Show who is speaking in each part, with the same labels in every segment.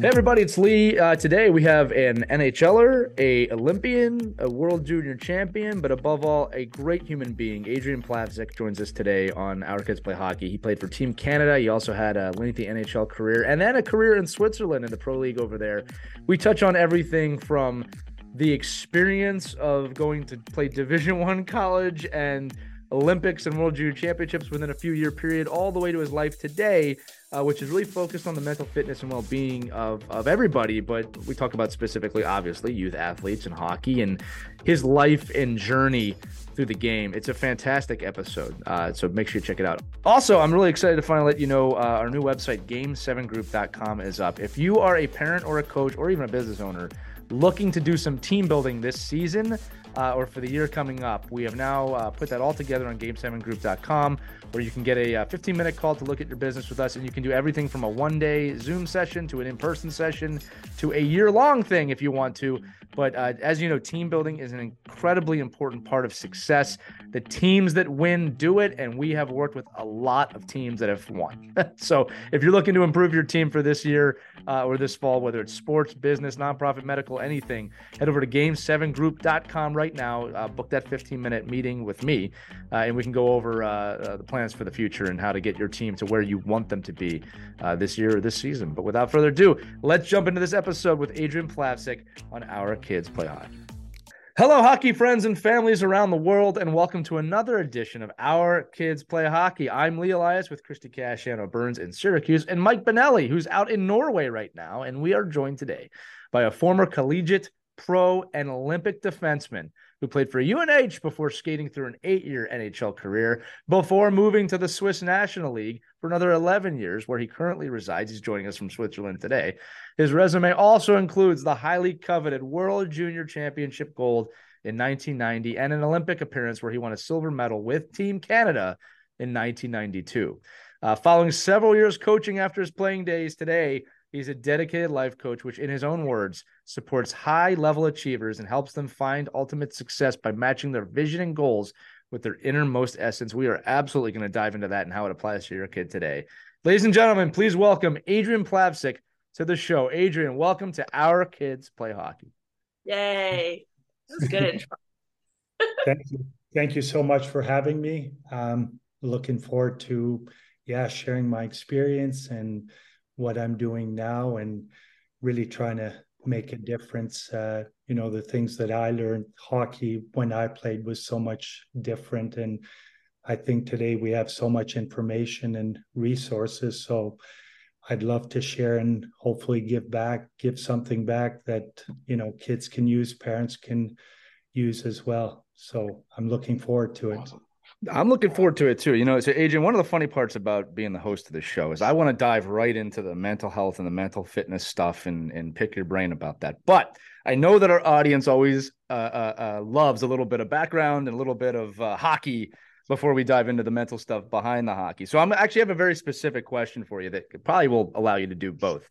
Speaker 1: Hey everybody, it's Lee. Uh, today we have an NHLer, a Olympian, a World Junior Champion, but above all, a great human being. Adrien Plavsic joins us today on Our Kids Play Hockey. He played for Team Canada. He also had a lengthy NHL career and then a career in Switzerland in the Pro League over there. We touch on everything from the experience of going to play Division One college and Olympics and World Junior Championships within a few year period, all the way to his life today, uh, which is really focused on the mental fitness and well being of, of everybody. But we talk about specifically, obviously, youth athletes and hockey and his life and journey through the game. It's a fantastic episode. Uh, so make sure you check it out. Also, I'm really excited to finally let you know uh, our new website, game7group.com, is up. If you are a parent or a coach or even a business owner looking to do some team building this season, uh, or for the year coming up. We have now uh, put that all together on game7group.com where you can get a 15 uh, minute call to look at your business with us. And you can do everything from a one day Zoom session to an in person session to a year long thing if you want to. But uh, as you know, team building is an incredibly important part of success. The teams that win do it, and we have worked with a lot of teams that have won. so if you're looking to improve your team for this year uh, or this fall, whether it's sports, business, nonprofit, medical, anything, head over to game7group.com right now. Uh, book that 15 minute meeting with me, uh, and we can go over uh, uh, the plans for the future and how to get your team to where you want them to be this year or this season. But without further ado, let's jump into this episode with Adrien Plavsic on Our Kids Play Hockey. Hello, hockey friends and families around the world, and welcome to another edition of Our Kids Play Hockey. I'm Lee Elias with Christie Casciano Burns in Syracuse, and Mike Benelli, who's out in Norway right now. And we are joined today by a former collegiate, pro, and Olympic defenseman who played for UNH before skating through an eight year NHL career before moving to the Swiss National League for another 11 years, where he currently resides. He's joining us from Switzerland today. His resume also includes the highly coveted World Junior Championship gold in 1990 and an Olympic appearance where he won a silver medal with Team Canada in 1992. Uh, following several years coaching after his playing days today, He's a dedicated life coach, which, in his own words, supports high level achievers and helps them find ultimate success by matching their vision and goals with their innermost essence. We are absolutely going to dive into that and how it applies to your kid today. Ladies and gentlemen, please welcome Adrien Plavsic to the show. Adrien, welcome to Our Kids Play Hockey.
Speaker 2: Yay. That's good intro.
Speaker 3: Thank you. Thank you so much for having me. Um, looking forward to, yeah, sharing my experience and what I'm doing now and really trying to make a difference. Uh, you know, the things that I learned, hockey when I played was so much different. And I think today we have so much information and resources. So I'd love to share and hopefully give back, give something back that, you know, kids can use, parents can use as well. So I'm looking forward to it. Awesome.
Speaker 1: I'm looking forward to it too. You know, so Adrien, one of the funny parts about being the host of the show is I want to dive right into the mental health and the mental fitness stuff and and pick your brain about that. But I know that our audience always uh, uh, uh, loves a little bit of background and a little bit of uh, hockey before we dive into the mental stuff behind the hockey. So I'm actually have a very specific question for you that probably will allow you to do both.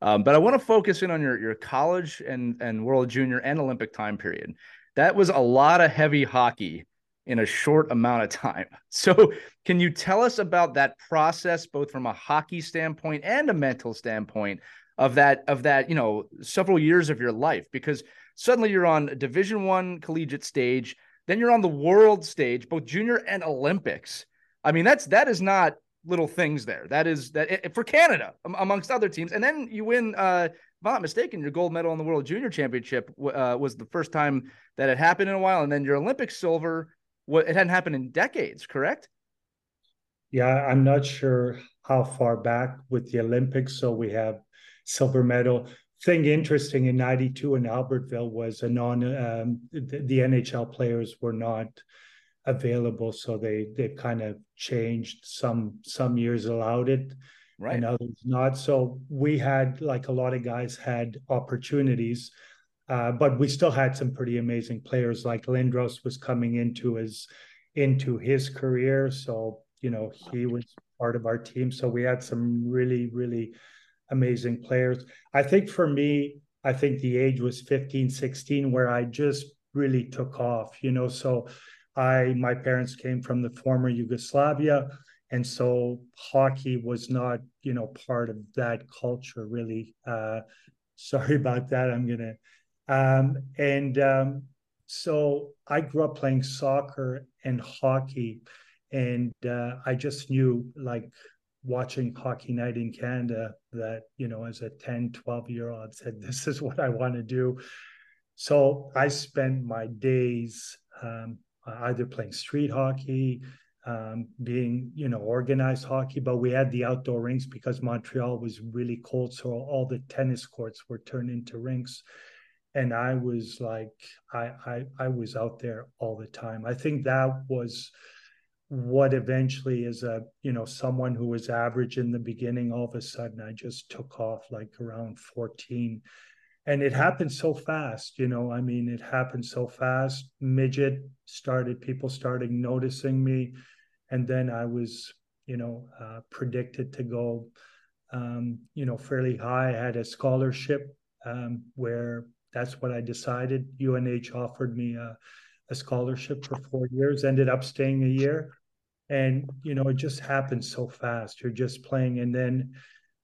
Speaker 1: Um, but I want to focus in on your your college and and World Junior and Olympic time period. That was a lot of heavy hockey in a short amount of time. So, can you tell us about that process, both from a hockey standpoint and a mental standpoint, of that of that you know several years of your life? Because suddenly you're on a Division One collegiate stage. Then you're on the world stage, both junior and Olympics. I mean, that's that is not little things there. That is that for Canada amongst other teams. And then you win. Uh, if I'm not mistaken, your gold medal in the World Junior Championship uh, was the first time that it happened in a while, and then your Olympic silver. What it hadn't happened in decades, correct?
Speaker 3: Yeah, I'm not sure how far back with the Olympics. So we have silver medal. Thing interesting in '92 in Albertville was a non um, the, the NHL players were not available, so they they've kind of changed. Some some years allowed it, right. and others not. So we had like a lot of guys had opportunities. Uh, but we still had some pretty amazing players like Lindros was coming into his into his career. So, you know, he was part of our team. So we had some really, really amazing players. I think for me, I think the age was 15, 16, where I just really took off, you know. So I, my parents came from the former Yugoslavia. And so hockey was not, you know, part of that culture really. Uh, sorry about that. I'm to, um, and um, so I grew up playing soccer and hockey. And uh, I just knew like watching Hockey Night in Canada that, you know, as a 10, 12 year old said, this is what I want to do. So I spent my days um, either playing street hockey, um, being, you know, organized hockey, but we had the outdoor rinks because Montreal was really cold. So all the tennis courts were turned into rinks. And I was like, I, I, I was out there all the time. I think that was, what eventually is a you know someone who was average in the beginning all of a sudden i just took off like around 14 and it happened so fast you know i mean it happened so fast. Midget started people started noticing me. And then i was you know uh, predicted to go um, you know fairly high. I had a scholarship um, where that's what i decided. UNH offered me a, a scholarship for four years ended up staying a year. And you know it just happens so fast. You're just playing. And then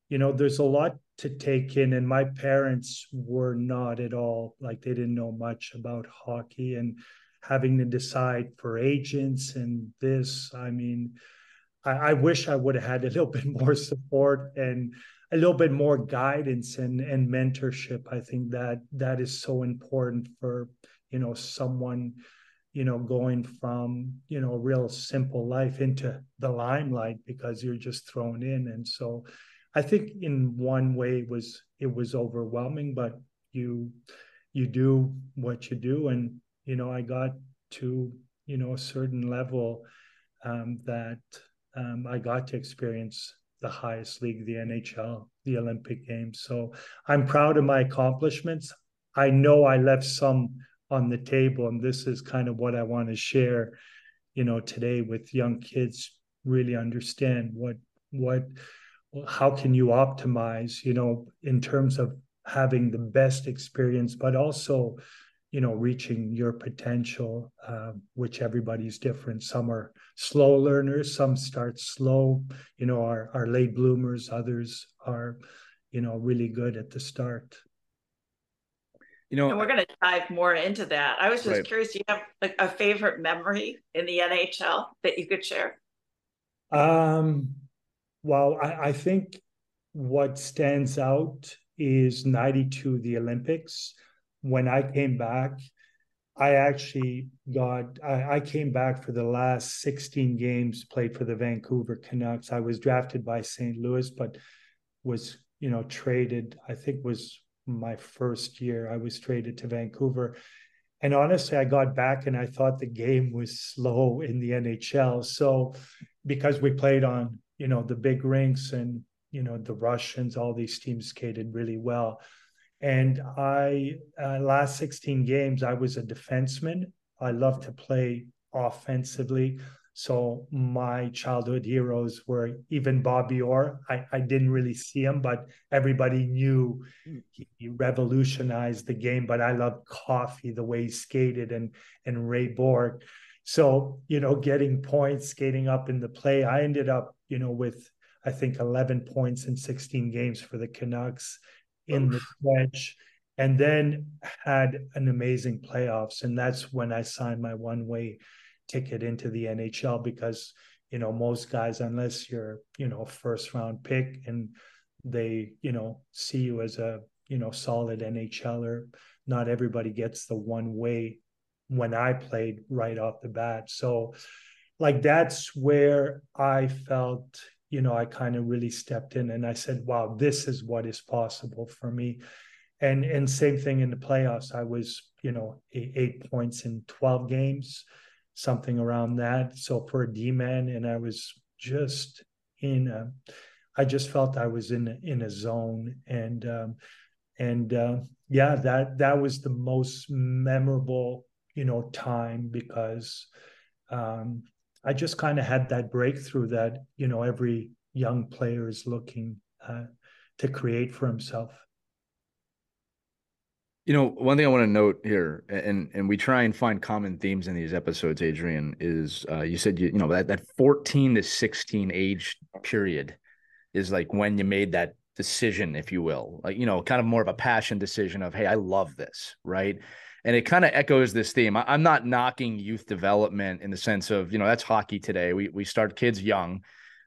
Speaker 3: you know there's a lot to take in and my parents were not at all like they didn't know much about hockey and having to decide for agents and this. I mean i, I wish i would have had a little bit more support and a little bit more guidance and and mentorship i think that that is so important for you know someone you know, going from, you know, a real simple life into the limelight because you're just thrown in. And so I think in one way it was it was overwhelming, but you you do what you do. And, you know, I got to, you know, a certain level um, that um, I got to experience the highest league, the NHL, the Olympic Games. So I'm proud of my accomplishments. I know I left some on the table and this is kind of what i want to share you know today with young kids really understand what what how can you optimize you know in terms of having the best experience but also you know reaching your potential uh, which everybody's different some are slow learners some start slow you know are, are late bloomers others are you know really good at the start
Speaker 2: you know, and we're going to dive more into that. I was just right. curious. Do you have like a favorite memory in the NHL that you could share?
Speaker 3: Um, well, I, I think what stands out is 92, the Olympics. When I came back, I actually got, I, I, came back for the last 16 games played for the Vancouver Canucks. I was drafted by St. Louis, but was, you know, traded, I think was my first year. I was traded to Vancouver. And honestly, I got back and I thought the game was slow in the NHL. So because we played on, you know, the big rinks and, you know, the Russians, all these teams skated really well. And I, uh, last 16 games, I was a defenseman. I love to play offensively. So my childhood heroes were even Bobby Orr. I, I didn't really see him, but everybody knew he, he revolutionized the game. But I loved Coffey, the way he skated, and and Ray Bourque. So you know, getting points, skating up in the play. I ended up, you know, with I think 11 points in 16 games for the Canucks in the stretch. and then had an amazing playoffs. And that's when I signed my one way ticket into the NHL because, you know, most guys, unless you're, you know, first round pick and they, you know, see you as a, you know, solid NHLer, not everybody gets the one way when I played right off the bat. So, like, that's where I felt, you know, I kind of really stepped in and I said, wow, this is what is possible for me and and same thing in the playoffs. I was you know eight, eight points in twelve games, something around that. So for a D man, and I was just in a, I just felt I was in in a zone, and um, and uh, yeah, that that was the most memorable you know time because um, I just kind of had that breakthrough that you know every young player is looking uh, to create for himself.
Speaker 1: You know, one thing I want to note here, and and we try and find common themes in these episodes. Adrien is uh, you said you you know that that fourteen to sixteen age period is like when you made that decision, if you will, like you know, kind of more of a passion decision of hey, I love this, right? And it kind of echoes this theme. I, I'm not knocking youth development in the sense of you know that's hockey today. We we start kids young,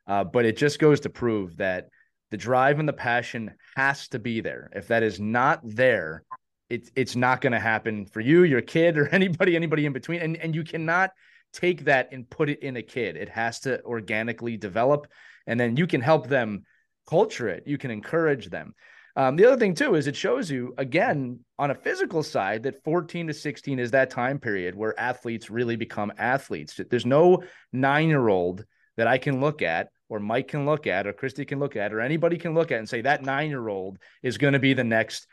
Speaker 1: uh, but it just goes to prove that the drive and the passion has to be there. If that is not there, it's it's not going to happen for you, your kid, or anybody, anybody in between. And and you cannot take that and put it in a kid. It has to organically develop, and then you can help them culture it. You can encourage them. Um, the other thing too is it shows you again on a physical side that 14 to 16 is that time period where athletes really become athletes. There's no nine year old that I can look at or Mike can look at or Christie can look at or anybody can look at and say that nine year old is going to be the next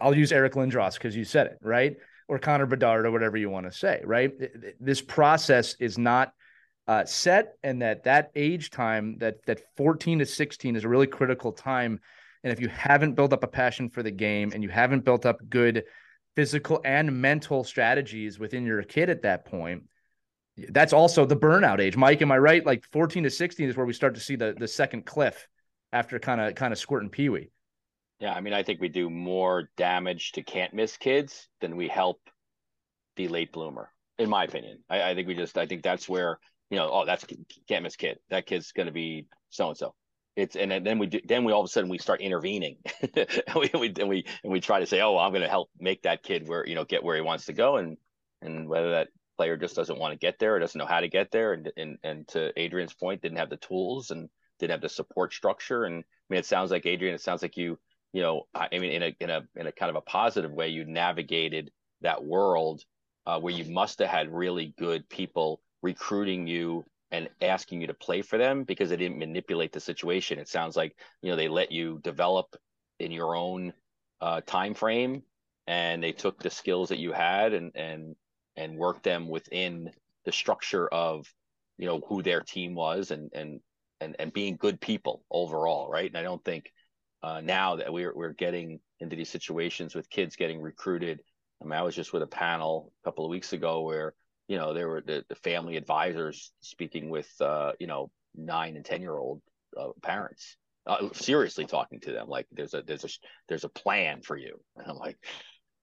Speaker 1: I'll use Eric Lindros because you said it, right? Or Connor Bedard or whatever you want to say, right? This process is not uh, set, and that that age time, that that 14 to 16, is a really critical time. And if you haven't built up a passion for the game and you haven't built up good physical and mental strategies within your kid at that point, that's also the burnout age. Mike, am I right? Like 14 to 16 is where we start to see the the second cliff after kind of kind of squirting peewee.
Speaker 4: Yeah, I mean, I think we do more damage to can't miss kids than we help the late bloomer, in my opinion. I, I think we just, I think that's where, you know, oh, that's can't miss kid. That kid's going to be so and so. It's and then we do, then we all of a sudden we start intervening, and we, we and we and we try to say, oh, I'm going to help make that kid where you know get where he wants to go, and and whether that player just doesn't want to get there or doesn't know how to get there, and and and to Adrien's point, didn't have the tools and didn't have the support structure, and I mean, it sounds like Adrien, it sounds like you you know, I mean, in a in a in a kind of a positive way, you navigated that world uh, where you must have had really good people recruiting you and asking you to play for them because they didn't manipulate the situation. It sounds like you know they let you develop in your own uh, time frame, and they took the skills that you had and and and worked them within the structure of you know who their team was and and and and being good people overall, right? And I don't think uh, now that we're we're getting into these situations with kids getting recruited. I mean, I was just with a panel a couple of weeks ago where you know there were the, the family advisors speaking with uh, you know nine and ten year old uh, parents, uh, seriously talking to them like there's a there's a there's a plan for you, and I'm like.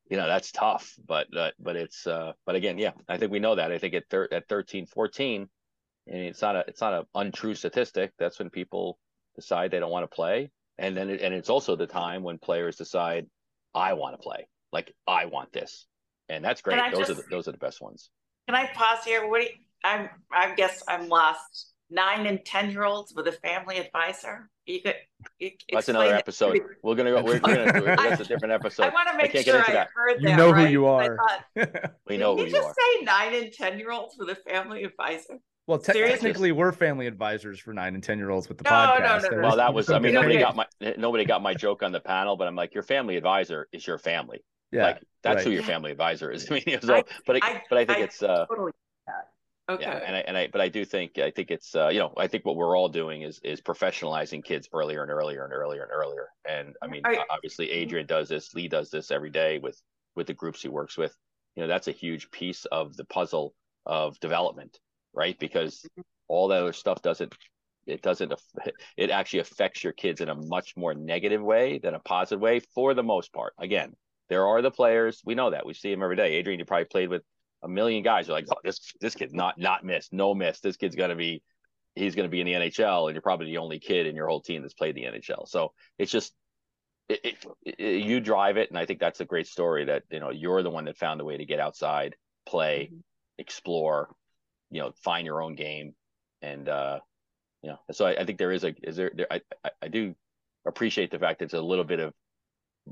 Speaker 4: You know that's tough, but uh, but it's uh, but again, yeah, I think we know that. I think at thir- at 13, 14, and it's not a it's not an untrue statistic. That's when people decide they don't want to play and then it, and it's also the time when players decide i want to play like i want this and that's great those just, are the, those are the best ones
Speaker 2: can i pause here what do you, i'm i guess i'm lost nine and ten year olds with a family advisor you could you
Speaker 4: that's another episode we're gonna go we're, gonna do that's a different episode
Speaker 2: i want to make sure i heard that.
Speaker 1: you know
Speaker 2: right?
Speaker 1: who you are
Speaker 4: thought, we know who
Speaker 2: you, are.
Speaker 4: you just
Speaker 2: say nine and ten year olds with a family advisor
Speaker 1: well, te- technically, we're family advisors for nine and ten year olds with the no, podcast.
Speaker 4: No, no, no. Well, that was. I mean, nobody got my nobody got my joke on the panel, but I'm like, your family advisor is your family. Yeah, like that's right. who your family advisor is. I mean, so, I, but I, but I think I it's uh, totally that.
Speaker 2: Okay.
Speaker 4: Yeah, and I and I but I do think I think it's uh, you know I think what we're all doing is is professionalizing kids earlier and earlier and earlier and earlier. And I mean, I, obviously Adrien does this, Lee does this every day with with the groups he works with. You know, that's a huge piece of the puzzle of development right? Because mm-hmm. all that other stuff doesn't it doesn't it actually affects your kids in a much more negative way than a positive way for the most part. Again, There are the players. We know that. We see him every day. Adrien, you probably played with a million guys. You're like, oh, this this kid's not not missed, no miss. This kid's gonna be he's gonna be in the NHL, and you're probably the only kid in your whole team that's played the NHL. So it's just it, it, it, you drive it, and I think that's a great story that you know you're the one that found a way to get outside, play, mm-hmm. explore, you know, find your own game, and uh, you know, so I, I think there is a is there, there I, I I do appreciate the fact that it's a little bit of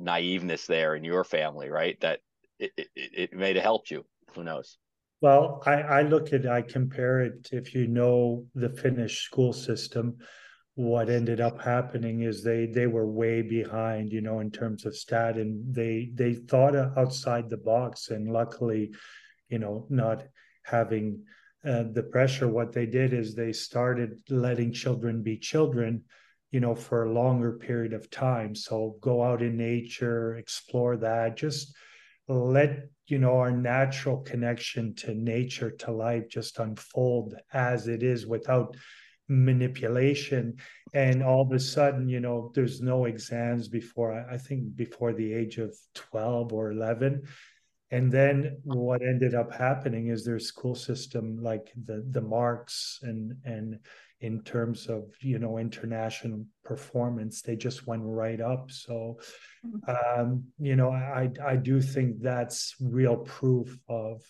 Speaker 4: naiveness there in your family, right? That it, it, it may have helped you. Who knows?
Speaker 3: Well, I, I look at I compare it if you know the Finnish school system, what ended up happening is they they were way behind, you know, in terms of stat, and they they thought outside the box, and luckily, you know, not having uh, the pressure. What they did is they started letting children be children, you know, for a longer period of time. So go out in nature, explore that, just let you know our natural connection to nature to life just unfold as it is without manipulation. And all of a sudden you know there's no exams before i think before the age of 12 or 11 and then what ended up happening is their school system like the the marks and and in terms of you know international performance they just went right up. So mm-hmm. um you know i i do think that's real proof of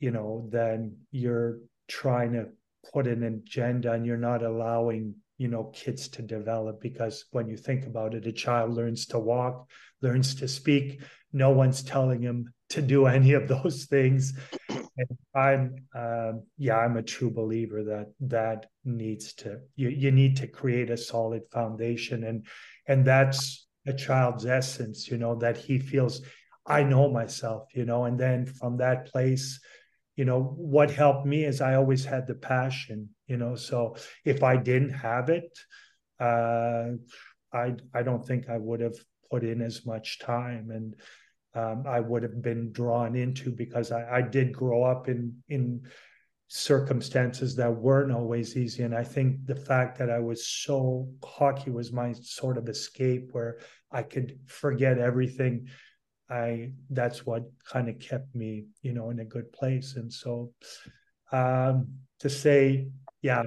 Speaker 3: you know then you're trying to put an agenda and you're not allowing you know kids to develop because when you think about it a child learns to walk learns to speak. No one's telling him to do any of those things i'm uh, yeah i'm a true believer that that needs to you, you need to create a solid foundation and and that's a child's essence you know that he feels i know myself you know and then from that place you know what helped me is i always had the passion you know so if i didn't have it uh i i don't think i would have put in as much time and um, I would have been drawn into because I, I, did grow up in in circumstances that weren't always easy. And I think the fact that I was so hockey was my sort of escape where I could forget everything. I that's what kind of kept me, you know, in a good place. And so um, to say, yeah,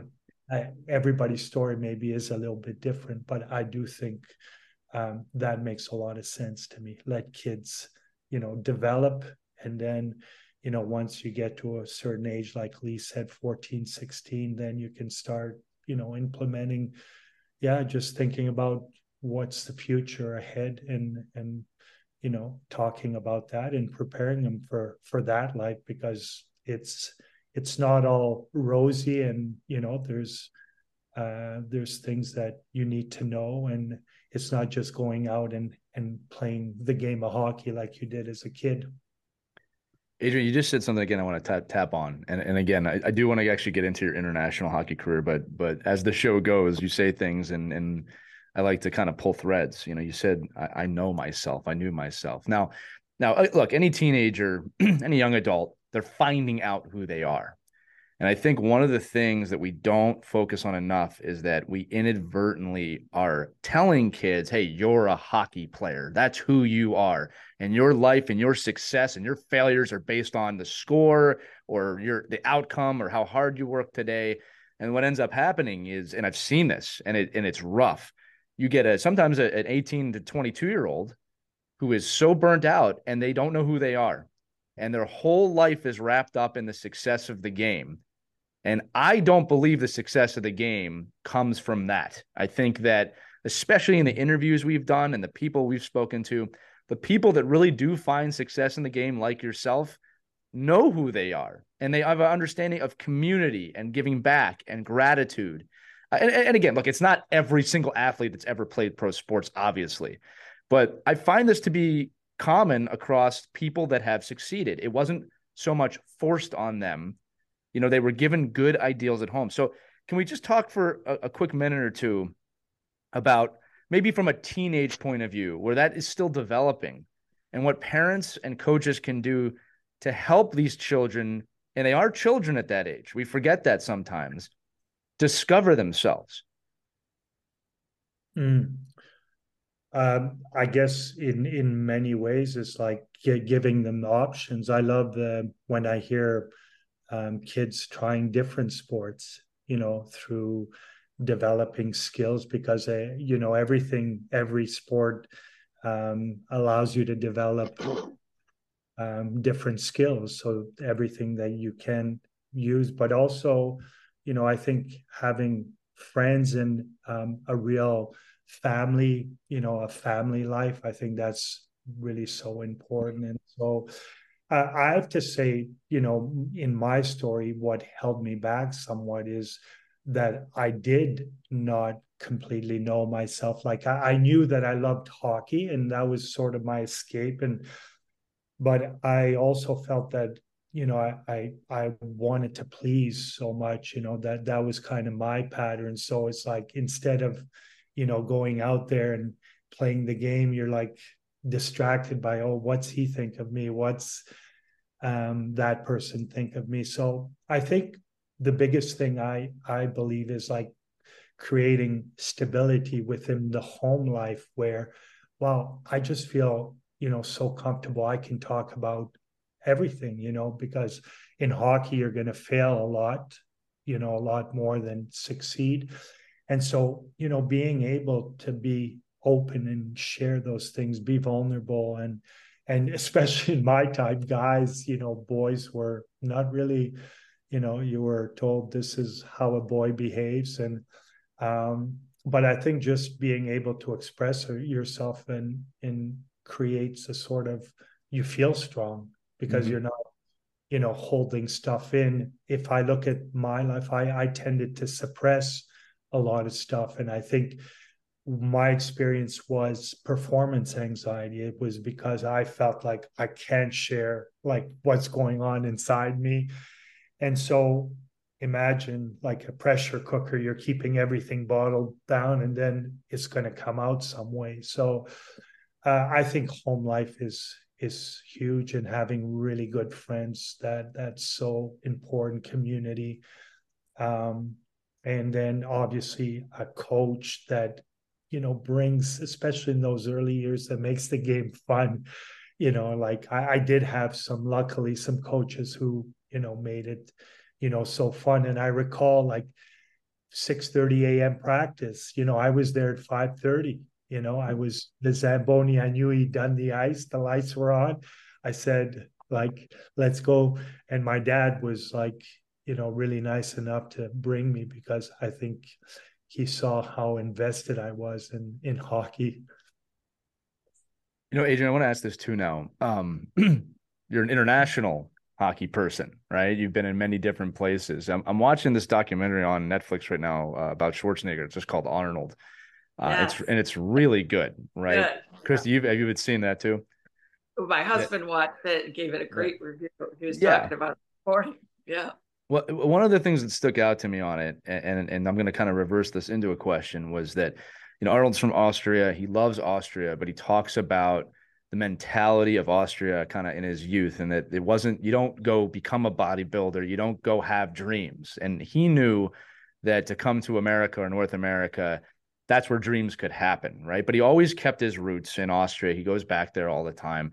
Speaker 3: I, everybody's story maybe is a little bit different, but I do think um, that makes a lot of sense to me. Let kids you know develop and then you know once you get to a certain age like lee said 14 16 then you can start you know implementing yeah just thinking about what's the future ahead and and you know talking about that and preparing them for for that life because it's it's not all rosy and you know there's uh there's things that you need to know and it's not just going out and and playing the game of hockey like you did as a kid.
Speaker 1: Adrien, you just said something again I want to tap, tap on. And, and again, I, I do want to actually get into your international hockey career, but but as the show goes, you say things and and I like to kind of pull threads. You know, you said I, I know myself, I knew myself. Now, now uh, look, any teenager, any young adult, they're finding out who they are. And I think one of the things that we don't focus on enough is that we inadvertently are telling kids, hey, you're a hockey player. That's who you are. And your life and your success and your failures are based on the score or your the outcome or how hard you work today. And what ends up happening is, and I've seen this and it and it's rough. You get a sometimes a, an 18 to 22 year old who is so burnt out and they don't know who they are. And their whole life is wrapped up in the success of the game and I don't believe the success of the game comes from that. I think that, especially in the interviews we've done and the people we've spoken to, the people that really do find success in the game, like yourself, know who they are and they have an understanding of community and giving back and gratitude. Uh, and, and again, look, it's not every single athlete that's ever played pro sports, obviously, but I find this to be common across people that have succeeded. It wasn't so much forced on them you know, they were given good ideals at home. So, can we just talk for a, a quick minute or two about maybe from a teenage point of view where that is still developing and what parents and coaches can do to help these children, and they are children at that age. We forget that sometimes, discover themselves.
Speaker 3: Mm. um, I guess in in many ways, it's like giving them options. I love the when I hear um, kids trying different sports, you know, through developing skills because uh, you know everything, every sport um, allows you to develop um, different skills. So everything that you can use, but also, you know, I think having friends and um, a real family, you know, a family life. I think that's really so important. And so uh, I have to say, you know, in my story, what held me back somewhat is that I did not completely know myself. Like I, I knew that I loved hockey and that was sort of my escape. And but I also felt that you know I, I i wanted to please so much you know that that was kind of my pattern so it's like instead of you know going out there and playing the game you're like distracted by oh what's he think of me what's um, that person think of me. So i think the biggest thing i i believe is like creating stability within the home life where well i just feel you know so comfortable. I can talk about everything you know because in hockey you're going to fail a lot you know a lot more than succeed. And so you know being able to be open and share those things be vulnerable and and especially in my time guys you know boys were not really you know you were told this is how a boy behaves and um but i think just being able to express yourself and and creates a sort of you feel strong because mm-hmm. you're not you know holding stuff in if i look at my life i i tended to suppress a lot of stuff. And I think my experience was performance anxiety. It was because I felt like I can't share like what's going on inside me. And so imagine like a pressure cooker, you're keeping everything bottled down and then it's going to come out some way. So uh, I think home life is is huge and having really good friends that that's so important community um, and then obviously a coach that you know brings especially in those early years that makes the game fun. You know like I, I, did have some luckily some coaches who you know made it you know so fun. And i recall like 6 30 a.m practice you know i was there at 5 30 you know i was the zamboni i knew he'd done the ice the lights were on. I said like let's go. And my dad was like you know really nice enough to bring me because I think he saw how invested I was in in hockey.
Speaker 1: You know, Adrien, I want to ask this too now. Um, you're an international hockey person, right? You've been in many different places. I'm, I'm watching this documentary on Netflix right now uh, about Schwarzenegger. It's just called Arnold. Uh, yes. It's and it's really good, right? Good. Chris, you've have you seen that too?
Speaker 2: My husband yeah. watched it, gave it a great review. He was yeah. talking about it before. Yeah.
Speaker 1: Well, one of the things that stuck out to me on it, and and I'm going to kind of reverse this into a question, was that you know Arnold's from Austria. He loves Austria, but he talks about the mentality of Austria kind of in his youth, and that it wasn't you don't go become a bodybuilder, you don't go have dreams, and he knew that to come to America or North America, that's where dreams could happen, right? But he always kept his roots in Austria. He goes back there all the time.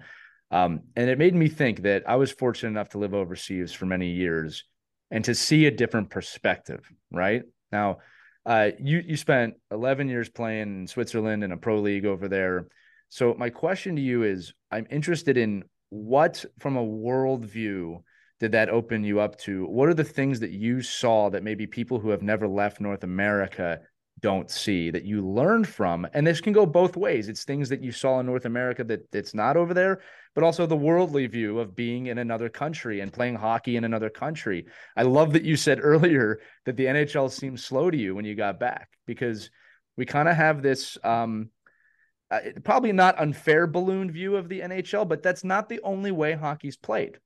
Speaker 1: Um, and it made me think that I was fortunate enough to live overseas for many years and to see a different perspective, right? Now, uh, you you spent 11 years playing in Switzerland in a pro league over there. So my question to you is, I'm interested in what, from a worldview, did that open you up to? What are the things that you saw that maybe people who have never left North America don't see that you learned from and this can go both ways it's things that you saw in north america that that's not over there but also the worldly view of being in another country and playing hockey in another country i love that you said earlier that the nhl seemed slow to you when you got back because we kind of have this um, uh, probably not unfair balloon view of the nhl but that's not the only way hockey's played.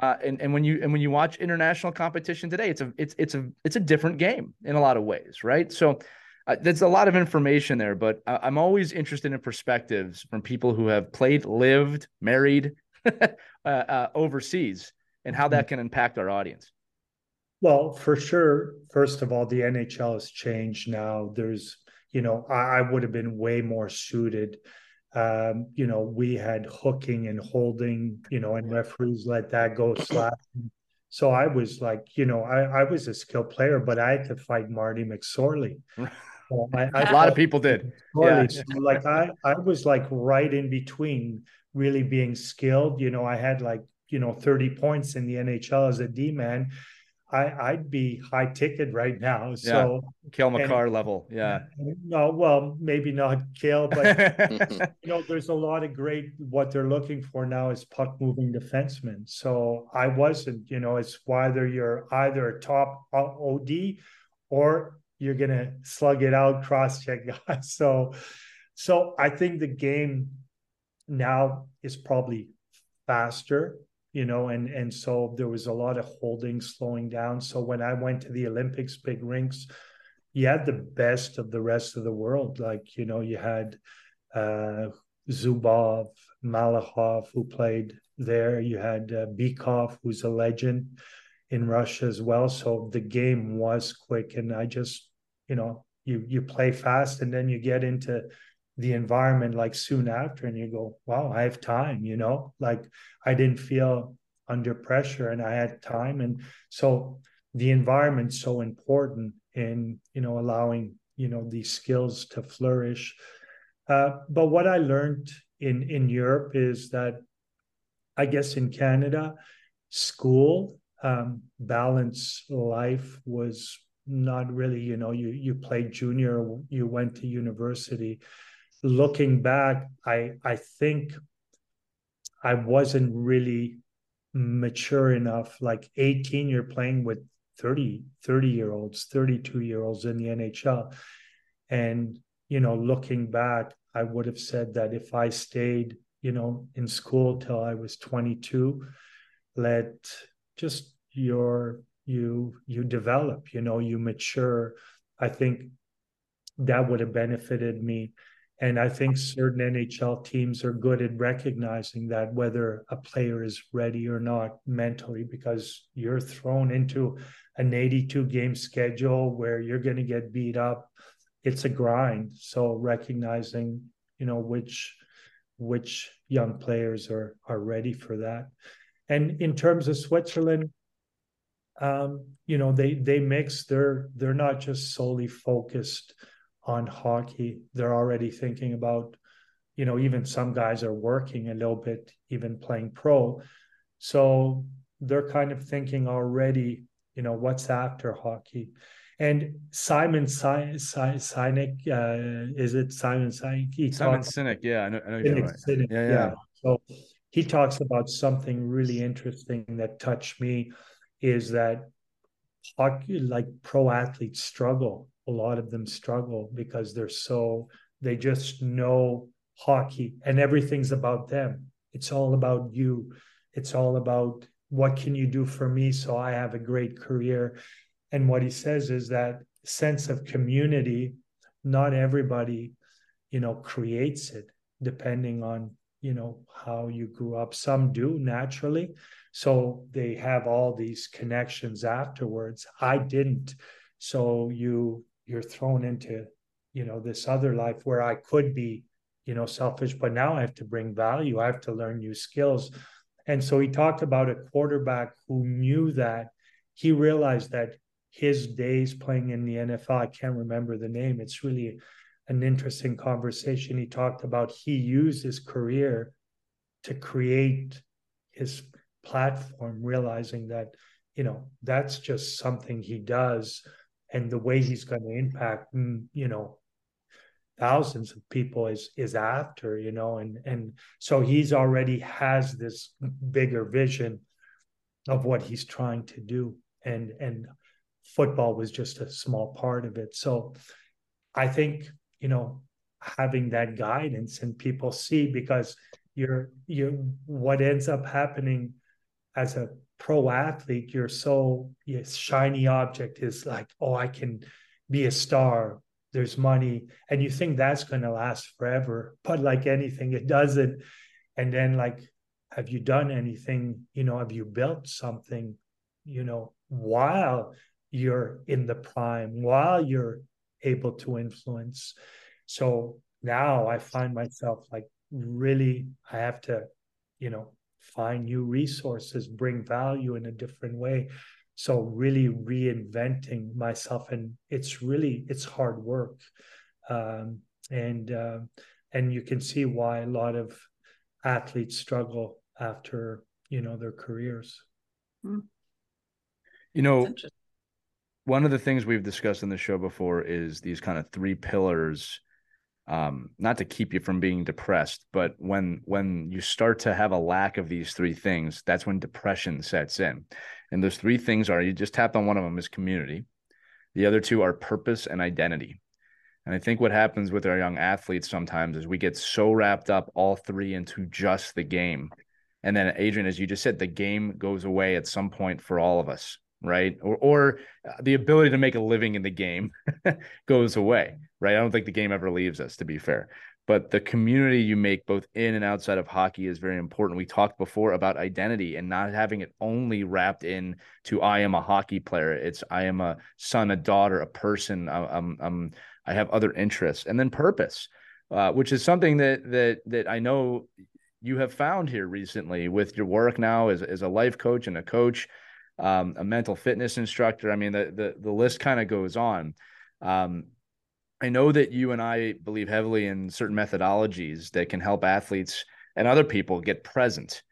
Speaker 1: Uh, and and when you and when you watch international competition today, it's a it's it's a it's a different game in a lot of ways, right? So uh, there's a lot of information there, but I, am always interested in perspectives from people who have played, lived, married uh, uh, overseas, and how that mm-hmm. can impact our audience.
Speaker 3: Well, for sure. First of all, the NHL has changed now. There's you know, I, I would have been way more suited. Um, you know, we had hooking and holding, you know, and referees let that go slashing. So I was like, you know, I, I was a skilled player, but I had to fight Marty McSorley.
Speaker 1: So I, I a lot of people did.
Speaker 3: Yeah. So like I, I was like right in between really being skilled. You know, I had like, you know, 30 points in the NHL as a D man. I, I'd be high ticket right now. So
Speaker 1: yeah. Cale Makar level. Yeah.
Speaker 3: No, well, maybe not Cale, but you know, there's a lot of great what they're looking for now is puck moving defensemen. So I wasn't, you know, it's whether you're either a top OD or you're gonna slug it out, cross check guys. So so I think the game now is probably faster you know and and so there was a lot of holding slowing down. So when i went to the olympics big rinks you had the best of the rest of the world. Like you know you had uh zubov malakhov who played there. You had uh, bykov who's a legend in russia as well. So the game was quick and i just you know you you play fast and then you get into the environment like soon after and you go wow i have time you know? Like i didn't feel under pressure and i had time and so the environment's so important in you know allowing you know these skills to flourish. Uh, but what i learned in in europe is that i guess in canada school um, balance life was not really you know you you played junior you went to university looking back, I I think I wasn't really mature enough. Like 18, you're playing with 30, 30 year olds, 32 year olds in the NHL. And, you know, looking back, I would have said that if I stayed, you know, in school till I was 22, let just your you you develop, you know, you mature. I think that would have benefited me and I think certain NHL teams are good at recognizing that whether a player is ready or not mentally, because you're thrown into an 82 game schedule where you're going to get beat up. It's a grind. So recognizing, you know, which which young players are are ready for that. And in terms of Switzerland, um, you know, they they mix. They're they're not just solely focused on hockey. They're already thinking about, you know, even some guys are working a little bit, even playing pro. So they're kind of thinking already, you know, what's after hockey. And Simon Sinek, uh, is it Simon Sinek?
Speaker 1: Simon Sinek, yeah, I know, I know Sinek, right. Sinek, yeah, yeah,
Speaker 3: yeah. So he talks about something really interesting that touched me is that hockey, like pro athletes struggle a lot of them struggle because they're so they just know hockey and everything's about them. It's all about you. It's all about what can you do for me so i have a great career. And what he says is that sense of community not everybody you know creates it depending on you know how you grew up. Some do naturally. So they have all these connections afterwards. I didn't. So you you're thrown into you know this other life where i could be you know selfish but now i have to bring value. I have to learn new skills. And so he talked about a quarterback who knew that. He realized that his days playing in the nfl i can't remember the name it's really an interesting conversation. He talked about he used his career to create his platform realizing that you know that's just something he does and the way he's going to impact mm, you know thousands of people is is after you know and and so he's already has this bigger vision of what he's trying to do. And and football was just a small part of it. So i think you know having that guidance and people see because you're you what ends up happening as a pro athlete, you're so yes, shiny object is like, oh, I can be a star. There's money, and you think that's going to last forever, but like anything, it doesn't. And then, like, have you done anything? You know, have you built something? You know, while you're in the prime, while you're able to influence so now i find myself like really i have to you know find new resources bring value in a different way. So really reinventing myself and it's really it's hard work. Um, and uh, and you can see why a lot of athletes struggle after you know their careers.
Speaker 1: Hmm. you know one of the things we've discussed in the show before is these kind of three pillars um, not to keep you from being depressed but when when you start to have a lack of these three things that's when depression sets in. And those three things are you just tapped on one of them is community. The other two are purpose and identity. And I think what happens with our young athletes sometimes is we get so wrapped up all three into just the game. And then Adrien, as you just said, the game goes away at some point for all of us, right? Or or uh, the ability to make a living in the game goes away, right? I don't think the game ever leaves us, to be fair. But the community you make both in and outside of hockey is very important. We talked before about identity and not having it only wrapped in to I am a hockey player. It's I am a son, a daughter, a person. I'm, I'm I have other interests, and then purpose, uh, which is something that that that I know you have found here recently with your work now as as a life coach and a coach, um, a mental fitness instructor. I mean, the the the list kind of goes on. Um, I know that you and I believe heavily in certain methodologies that can help athletes and other people get present.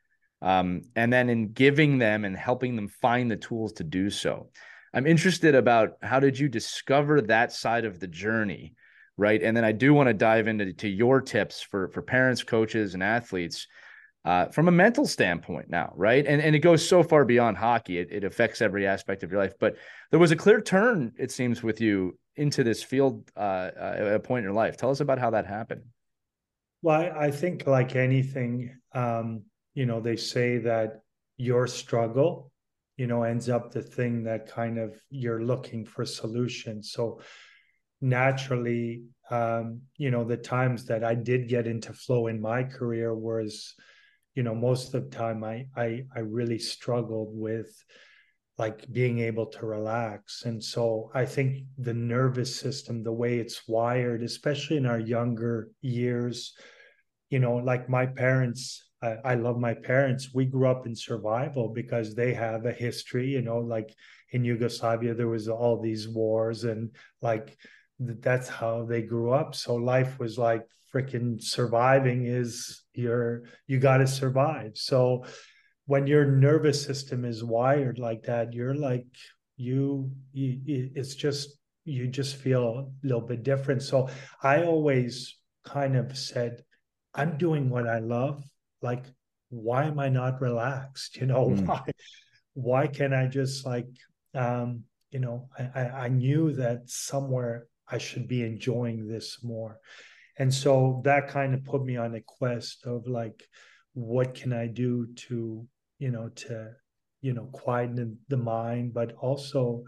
Speaker 1: Um, and then in giving them and helping them find the tools to do so. I'm interested about how did you discover that side of the journey, right? And then I do want to dive into to your tips for for parents, coaches, and athletes uh, from a mental standpoint now, right? And and it goes so far beyond hockey; it, it affects every aspect of your life. But there was a clear turn, it seems, with you into this field uh, uh, at a point in your life. Tell us about how that happened.
Speaker 3: Well, I, think like anything, um, you know, they say that your struggle you know ends up the thing that kind of you're looking for solutions so naturally um, you know the times that i did get into flow in my career was you know most of the time i i, I really struggled with like being able to relax and so i think the nervous system the way it's wired especially in our younger years you know like my parents I, I love my parents. We grew up in survival because they have a history, you know, like in Yugoslavia, there was all these wars and like that's how they grew up. So life was like freaking surviving is your, you got to survive. So when your nervous system is wired like that, you're like, you, you it's just, you just feel a little bit different. So I always kind of said, I'm doing what I love like why am i not relaxed you know mm. why why can't i just like um you know I, I knew that somewhere i should be enjoying this more and so that kind of put me on a quest of like what can i do to you know to you know quieten the mind but also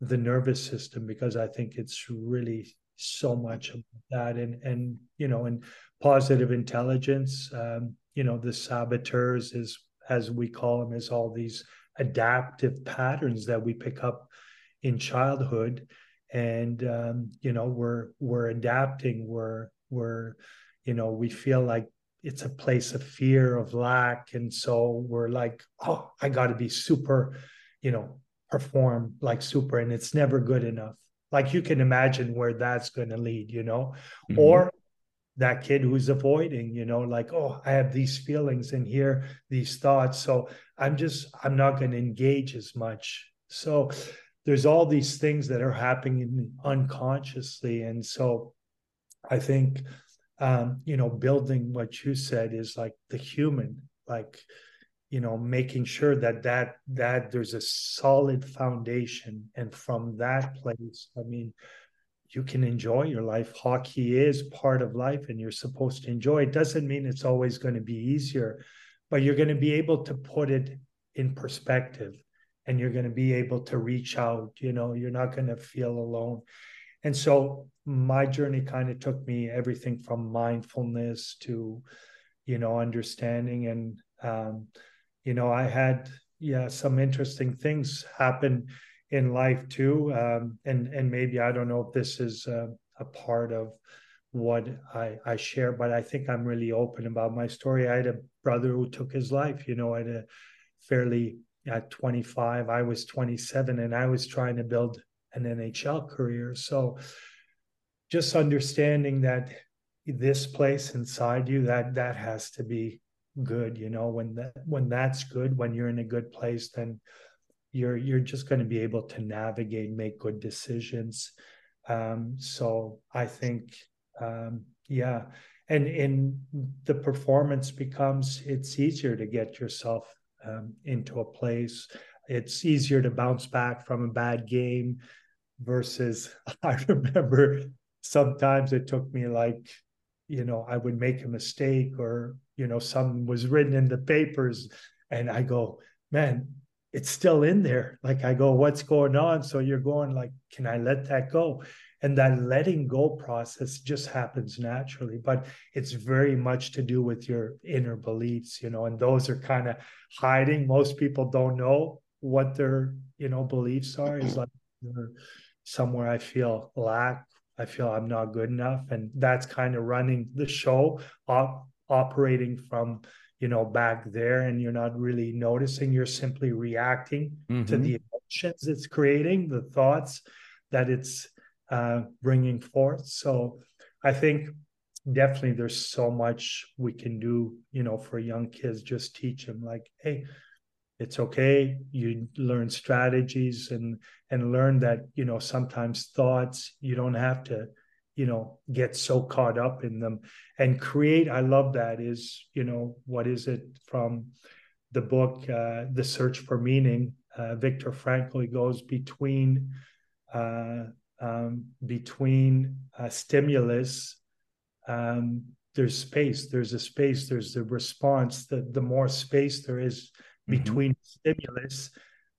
Speaker 3: the nervous system because i think it's really so much of that. And and you know and positive intelligence um, you know the saboteurs is as we call them is all these adaptive patterns that we pick up in childhood. And um, you know we're we're adapting we're we're you know we feel like it's a place of fear of lack. And so we're like oh i got to be super you know perform like super and it's never good enough. Like you can imagine where that's going to lead you know? Mm-hmm. or that kid who's avoiding you know like oh i have these feelings and here these thoughts. So i'm just i'm not going to engage as much. So there's all these things that are happening unconsciously. And so i think um you know building what you said is like the human like you know making sure that that that there's a solid foundation and from that place i mean you can enjoy your life. Hockey is part of life and you're supposed to enjoy it. Doesn't mean it's always going to be easier, but you're going to be able to put it in perspective and you're going to be able to reach out. You know, you're not going to feel alone. And so my journey kind of took me everything from mindfulness to, you know, understanding. And, um, you know, I had, yeah, some interesting things happen in life too. Um, and and maybe I don't know if this is uh, a part of what I, I share, but I think I'm really open about my story. I had a brother who took his life, you know, at a fairly at 25, I was 27, and I was trying to build an NHL career. So just understanding that this place inside you that that has to be good you know when that when that's good when you're in a good place then you're you're just going to be able to navigate make good decisions. Um, so i think um, yeah. And in the performance becomes it's easier to get yourself um, into a place. It's easier to bounce back from a bad game versus i remember sometimes it took me like you know i would make a mistake or you know something was written in the papers and i go man it's still in there. Like i go what's going on? So you're going like can i let that go? And that letting go process just happens naturally but it's very much to do with your inner beliefs you know and those are kind of hiding. Most people don't know what their you know beliefs are. Is like somewhere i feel lack I feel I'm not good enough. And that's kind of running the show, op- operating from, you know, back there. And you're not really noticing, you're simply reacting mm-hmm. to the emotions it's creating, the thoughts that it's uh, bringing forth. So I think definitely there's so much we can do, you know, for young kids, just teach them like, hey, it's okay. You learn strategies and and learn that you know sometimes thoughts you don't have to you know get so caught up in them. And create i love that is you know what is it from the book uh, the search for meaning? Uh, viktor frankl goes between uh, um, between stimulus um, there's space there's a space there's the response the, the more space there is mm-hmm. between stimulus,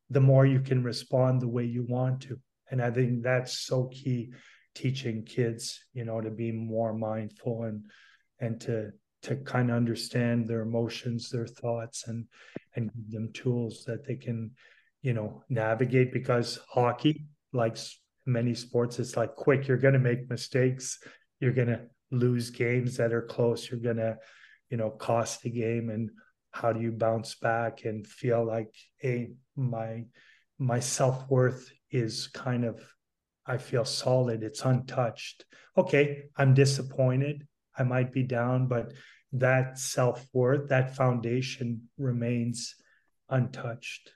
Speaker 3: the more you can respond the way you want to. And I think that's so key teaching kids, you know, to be more mindful and and to to kind of understand their emotions, their thoughts, and and give them tools that they can, you know, navigate. Because hockey, like many sports, it's like quick. You're going to make mistakes. You're going to lose games that are close. You're going to, you know, cost the game. And how do you bounce back and feel like hey my my self-worth is kind of i feel solid it's untouched. Okay i'm disappointed i might be down but that self-worth that foundation remains untouched.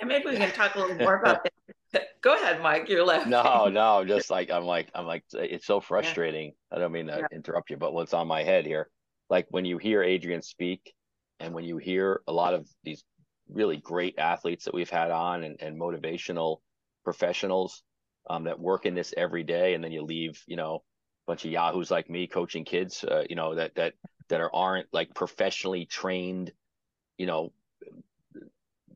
Speaker 2: And maybe we can talk a little more about that. Go ahead mike you're left
Speaker 4: no no just like i'm like i'm like it's so frustrating. Yeah. i don't mean to yeah. interrupt you but what's on my head here like when you hear Adrien speak and when you hear a lot of these really great athletes that we've had on and, and motivational professionals um, that work in this every day and then you leave you know a bunch of yahoos like me coaching kids uh, you know that that that are aren't like professionally trained you know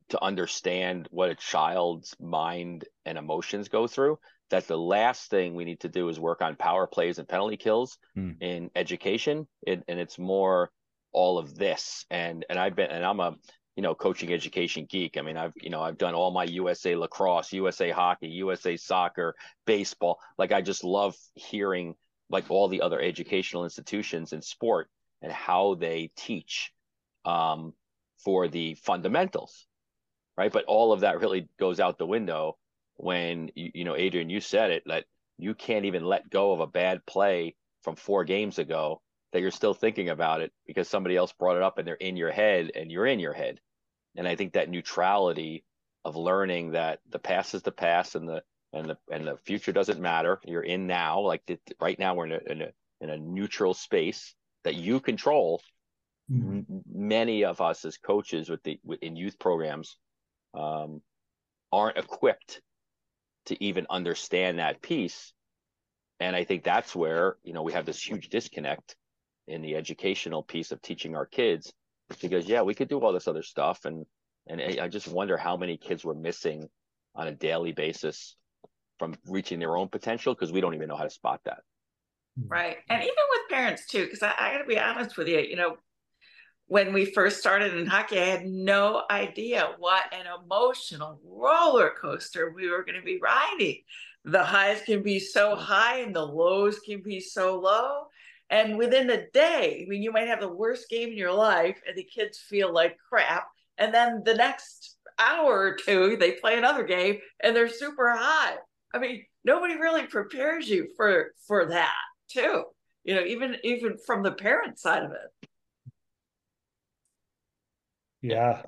Speaker 4: to understand what a child's mind and emotions go through that the last thing we need to do is work on power plays and penalty kills mm. in education. It, and it's more all of this. And and i've been and i'm a you know coaching education geek. I mean i've you know i've done all my usa lacrosse usa hockey usa soccer baseball. Like i just love hearing like all the other educational institutions in sport and how they teach um, for the fundamentals right? But all of that really goes out the window when you, you know Adrien, you said it that you can't even let go of a bad play from four games ago that you're still thinking about it because somebody else brought it up and they're in your head and you're in your head. And I think that neutrality of learning that the past is the past and the and the and the future doesn't matter. You're in now, like the, right now we're in a, in a in a neutral space that you control. Mm-hmm. Many of us as coaches with the in youth programs um, aren't equipped to even understand that piece. And I think that's where, you know, we have this huge disconnect in the educational piece of teaching our kids because yeah, we could do all this other stuff and and I just wonder how many kids we're missing on a daily basis from reaching their own potential because we don't even know how to spot that.
Speaker 2: Right. And even with parents too, because I, I got to be honest with you, you know, when we first started in hockey, I had no idea what an emotional roller coaster we were going to be riding. The highs can be so high and the lows can be so low. And within a day, I mean, you might have the worst game in your life and the kids feel like crap. And then the next hour or two, they play another game and they're super high. I mean, nobody really prepares you for for that too. You know, even even from the parent side of it.
Speaker 3: Yeah,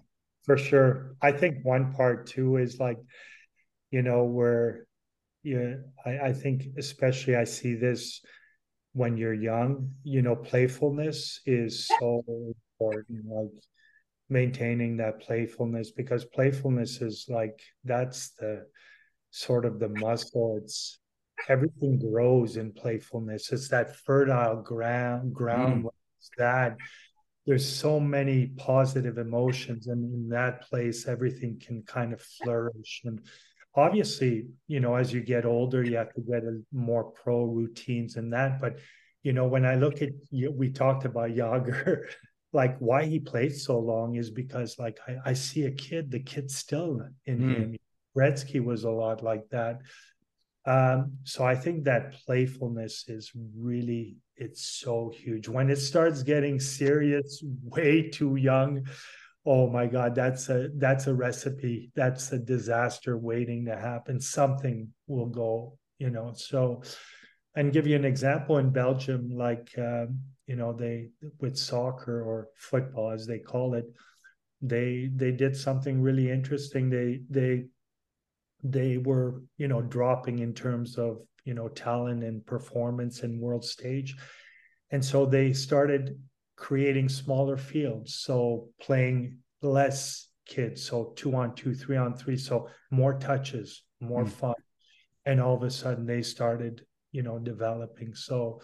Speaker 3: for sure. I think one part too is like, you know, where yeah, I, I think especially I see this when you're young, you know, playfulness is so important. Like maintaining that playfulness because playfulness is like that's the sort of the muscle. It's everything grows in playfulness. It's that fertile ground ground mm. that there's so many positive emotions and in that place everything can kind of flourish. And obviously you know as you get older you have to get a more pro routines and that. But you know when i look at we talked about Jagr like why he played so long is because like i, I see a kid the kid's still in mm. him. Gretzky was a lot like that. Um, so I think that playfulness is really it's so huge. When it starts getting serious way too young, oh my God, that's a that's a recipe. That's a disaster waiting to happen. Something will go, you know. So and give you an example in Belgium, like um, you know, they with soccer or football as they call it, they they did something really interesting. They they they were you know dropping in terms of you know talent and performance and world stage. And so they started creating smaller fields. So playing less kids so two on two three on three so more touches more mm. fun. And all of a sudden they started you know developing. So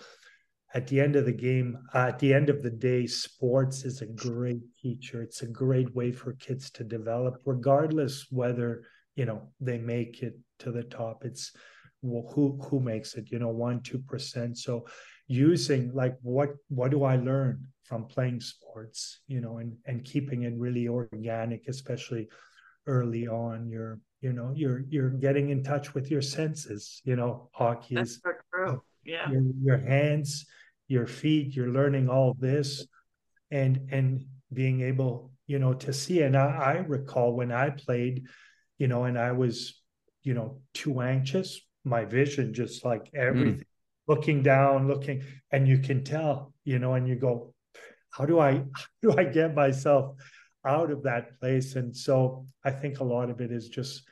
Speaker 3: at the end of the game uh, at the end of the day sports is a great teacher. It's a great way for kids to develop regardless whether you know they make it to the top. It's who who makes it you know one two percent so using like what what do i learn from playing sports you know and and keeping it really organic especially early on you're you know you're you're getting in touch with your senses you know hockey
Speaker 2: That's is true. yeah
Speaker 3: your, your hands your feet you're learning all this and and being able you know to see and I, I recall when i played you know, and I was, you know, too anxious. My vision just like hmm. everything, mm. looking down, looking, and you can tell, you know, and you go, how do I how do I get myself out of that place? And so I think a lot of it is just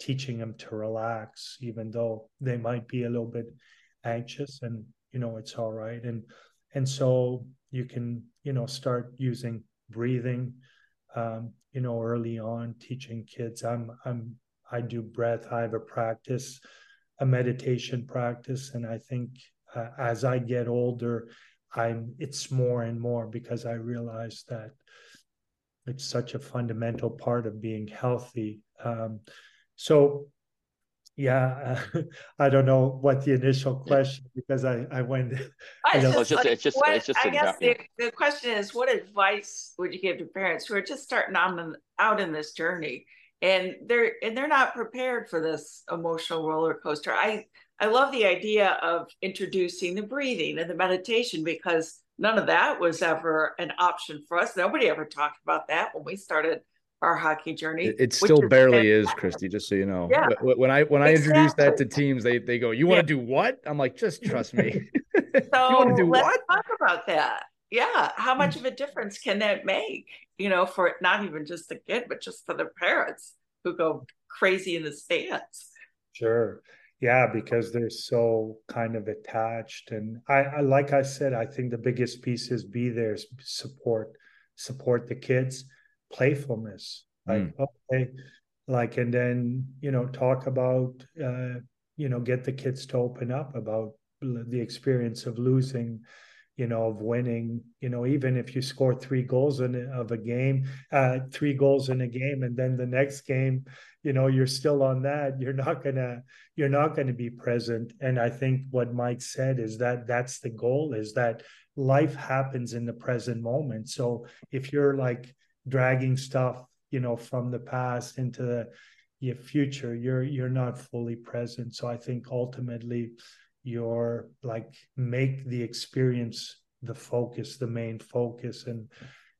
Speaker 3: teaching them to relax, even though they might be a little bit anxious and you know it's all right. And and so you can, you know, start using breathing um, you know, early on teaching kids. I'm I'm I do breath. I have a practice, a meditation practice, and I think uh, as I get older, I'm it's more and more because I realize that it's such a fundamental part of being healthy. Um, so yeah i don't know what the initial question because i i went
Speaker 2: I just, it's just, it's just, what, it's just i guess the, the question is what advice would you give to parents who are just starting on out in this journey and they're and they're not prepared for this emotional roller coaster i i love the idea of introducing the breathing and the meditation because none of that was ever an option for us nobody ever talked about that when we started our hockey journey.
Speaker 1: It, still barely is, Christie. Just so you know. Yeah. When I when I exactly. introduce that to teams, they they go, "You want to yeah. do what?" I'm like, "Just trust me."
Speaker 2: so you want to do let's what? Talk about that. Yeah, how much of a difference can that make? You know, for not even just the kid, but just for the parents who go crazy in the stands.
Speaker 3: Sure. Yeah, because they're so kind of attached, and I, I like I said, I think the biggest piece is be there, support, support the kids playfulness like mm. okay like and then you know talk about uh you know get the kids to open up about the experience of losing you know of winning you know even if you score three goals in of a game uh three goals in a game and then the next game you know you're still on that you're not gonna you're not gonna be present and i think what mike said is that that's the goal is that life happens in the present moment. So if you're like dragging stuff, you know, from the past into the your future, you're you're not fully present. So I think ultimately you're like make the experience the focus, the main focus, and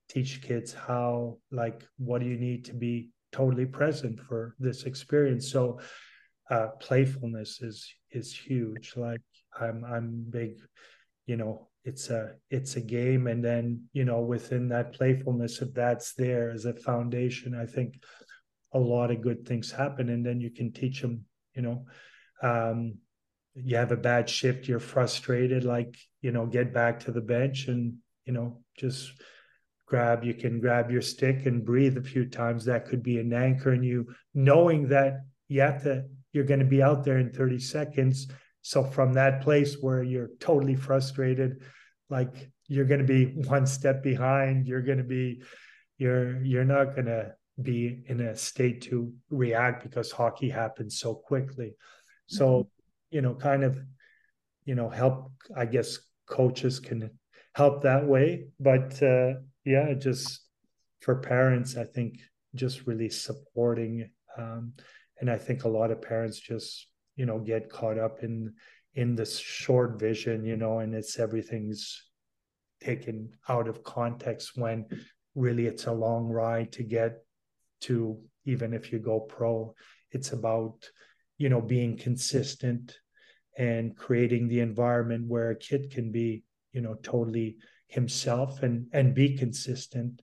Speaker 3: teach kids how like what do you need to be totally present for this experience. So uh, playfulness is is huge. Like I'm I'm big, you know, it's a it's a game, and then you know within that playfulness, if that's there as a foundation, I think a lot of good things happen, and then you can teach them, you know. Um, you have a bad shift, you're frustrated, like, you know, get back to the bench and, you know, just grab, you can grab your stick and breathe a few times. That could be an anchor in you knowing that you have to, you're going to be out there in 30 seconds. So from that place where you're totally frustrated, like you're going to be one step behind, you're going to be, you're, you're not going to be in a state to react because hockey happens so quickly. So mm-hmm you know, kind of, you know, help, I guess coaches can help that way. But uh, yeah, just for parents, I think just really supporting. Um, and I think a lot of parents just, you know, get caught up in in this short vision, you know, and it's everything's taken out of context when really it's a long ride to get to even if you go pro it's about you know being consistent and creating the environment where a kid can be you know totally himself and and be consistent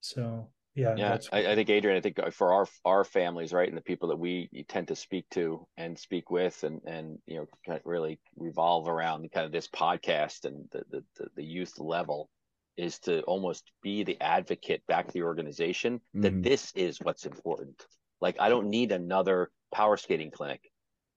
Speaker 3: so yeah
Speaker 4: yeah I, I, think adrien i think for our our families right and the people that we tend to speak to and speak with and and you know kind of really revolve around kind of this podcast and the the, the youth level is to almost be the advocate back to the organization mm-hmm. that this is what's important like i don't need another power skating clinic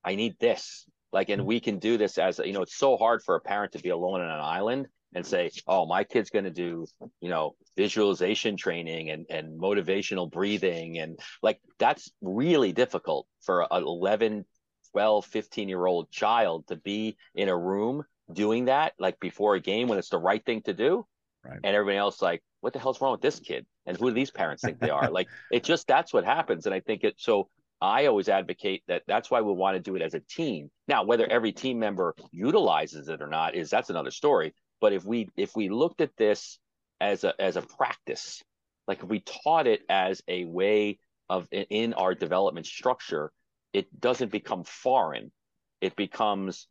Speaker 4: I need this. Like, and hmm. we can do this as you know, it's so hard for a parent to be alone on an island and say, "Oh, my kid's going to do, you know, visualization training and and motivational breathing and like that's really difficult for an 11, 12, 15 year old child to be in a room doing that like before a game when it's the right thing to do." Right. And everybody else like, "What the hell's wrong with this kid?" And who do these parents think they are? like, it just that's what happens. And I think it so I always advocate that that's why we want to do it as a team. Now, whether every team member utilizes it or not is that's another story. But if we if we looked at this as a as a practice, like if we taught it as a way of in our development structure, it doesn't become foreign. It becomes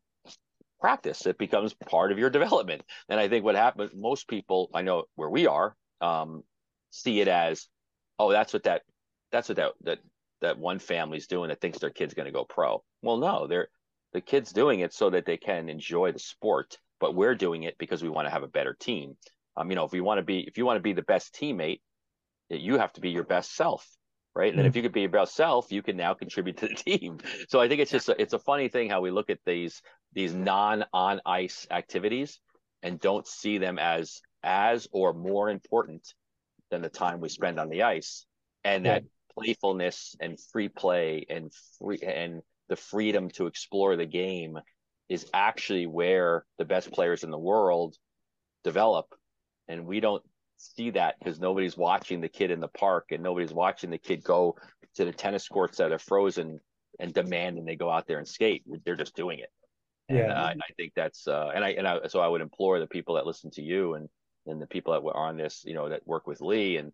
Speaker 4: practice. It becomes part of your development. And I think what happens, most people I know where we are um, see it as, oh, that's what that that's what that that that one family's doing that thinks their kid's going to go pro. Well, no, they're the kid's doing it so that they can enjoy the sport, but we're doing it because we want to have a better team. Um, you know, if you want to be if you want to be the best teammate, you have to be your best self, right? And mm-hmm. then if you could be your best self, you can now contribute to the team. So I think it's just a, it's a funny thing how we look at these these non on ice activities and don't see them as as or more important than the time we spend on the ice, and that playfulness and free play and free and the freedom to explore the game is actually where the best players in the world develop. And we don't see that because nobody's watching the kid in the park and nobody's watching the kid go to the tennis courts that are frozen and demanding they go out there and skate. They're just doing it. Yeah. And, uh, i think that's uh, and i and I, so i would implore the people that listen to you and and the people that were on this you know that work with lee and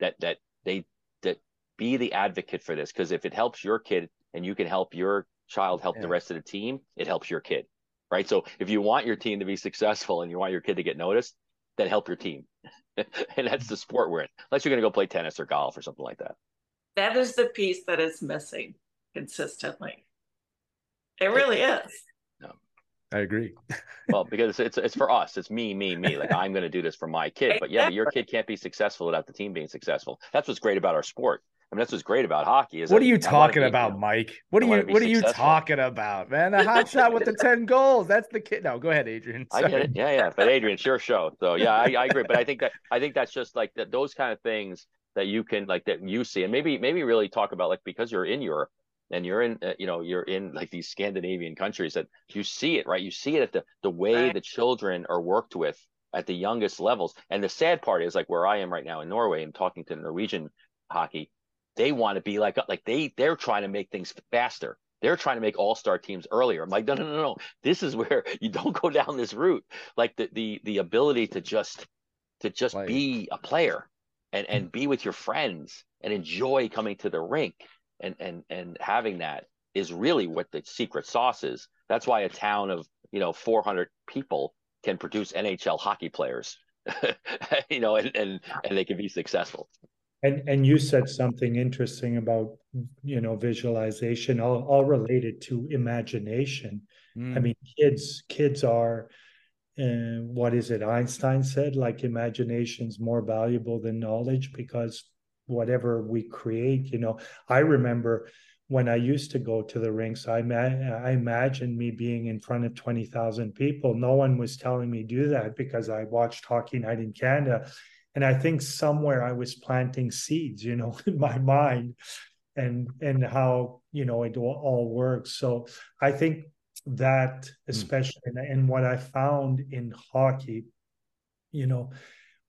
Speaker 4: that that they that be the advocate for this because if it helps your kid and you can help your child help yeah. the rest of the team, it helps your kid. Right. So if you want your team to be successful and you want your kid to get noticed, then help your team. and that's the sport we're in. Unless you're going to go play tennis or golf or something like that.
Speaker 2: That is the piece that is missing consistently. It really is.
Speaker 1: No. I agree.
Speaker 4: well, because it's it's for us. It's me, me, me. Like I'm going to do this for my kid. But yeah, but your kid can't be successful without the team being successful. That's what's great about our sport. I mean, that's what's great about hockey. Is
Speaker 1: what are you talking about, Mike? What are you What are you talking about, man? A hot shot with the ten goals. That's the kid. No, go ahead, Adrien.
Speaker 4: Sorry. I get it. Yeah, yeah. But Adrien, it's your show. So yeah, I, I agree. But I think that I think that's just like that. Those kind of things that you can like that you see, and maybe maybe really talk about like because you're in Europe and you're in uh, you know you're in like these Scandinavian countries that you see it right. You see it at the the way right. the children are worked with at the youngest levels. And the sad part is like where I am right now in Norway and talking to Norwegian hockey, they want to be like like they they're trying to make things faster. They're trying to make all-star teams earlier. I'm like, no, no, no, no. This is where you don't go down this route. Like the the the ability to just to just Play. be a player and and mm. be with your friends and enjoy coming to the rink and and and having that is really what the secret sauce is. That's why a town of you know 400 people can produce NHL hockey players, you know, and and and they can be successful.
Speaker 3: And and you said something interesting about you know visualization, all all related to imagination. Mm. I mean, kids kids are. Uh, what is it? Einstein said, like imagination's more valuable than knowledge because whatever we create, you know. I remember when I used to go to the rinks, I, ma- I imagined me being in front of 20,000 people. No one was telling me do that because I watched Hockey Night in Canada. And I think somewhere I was planting seeds, you know, in my mind and and how, you know, it all works. So I think that hmm. especially mm. and what I found in hockey, you know,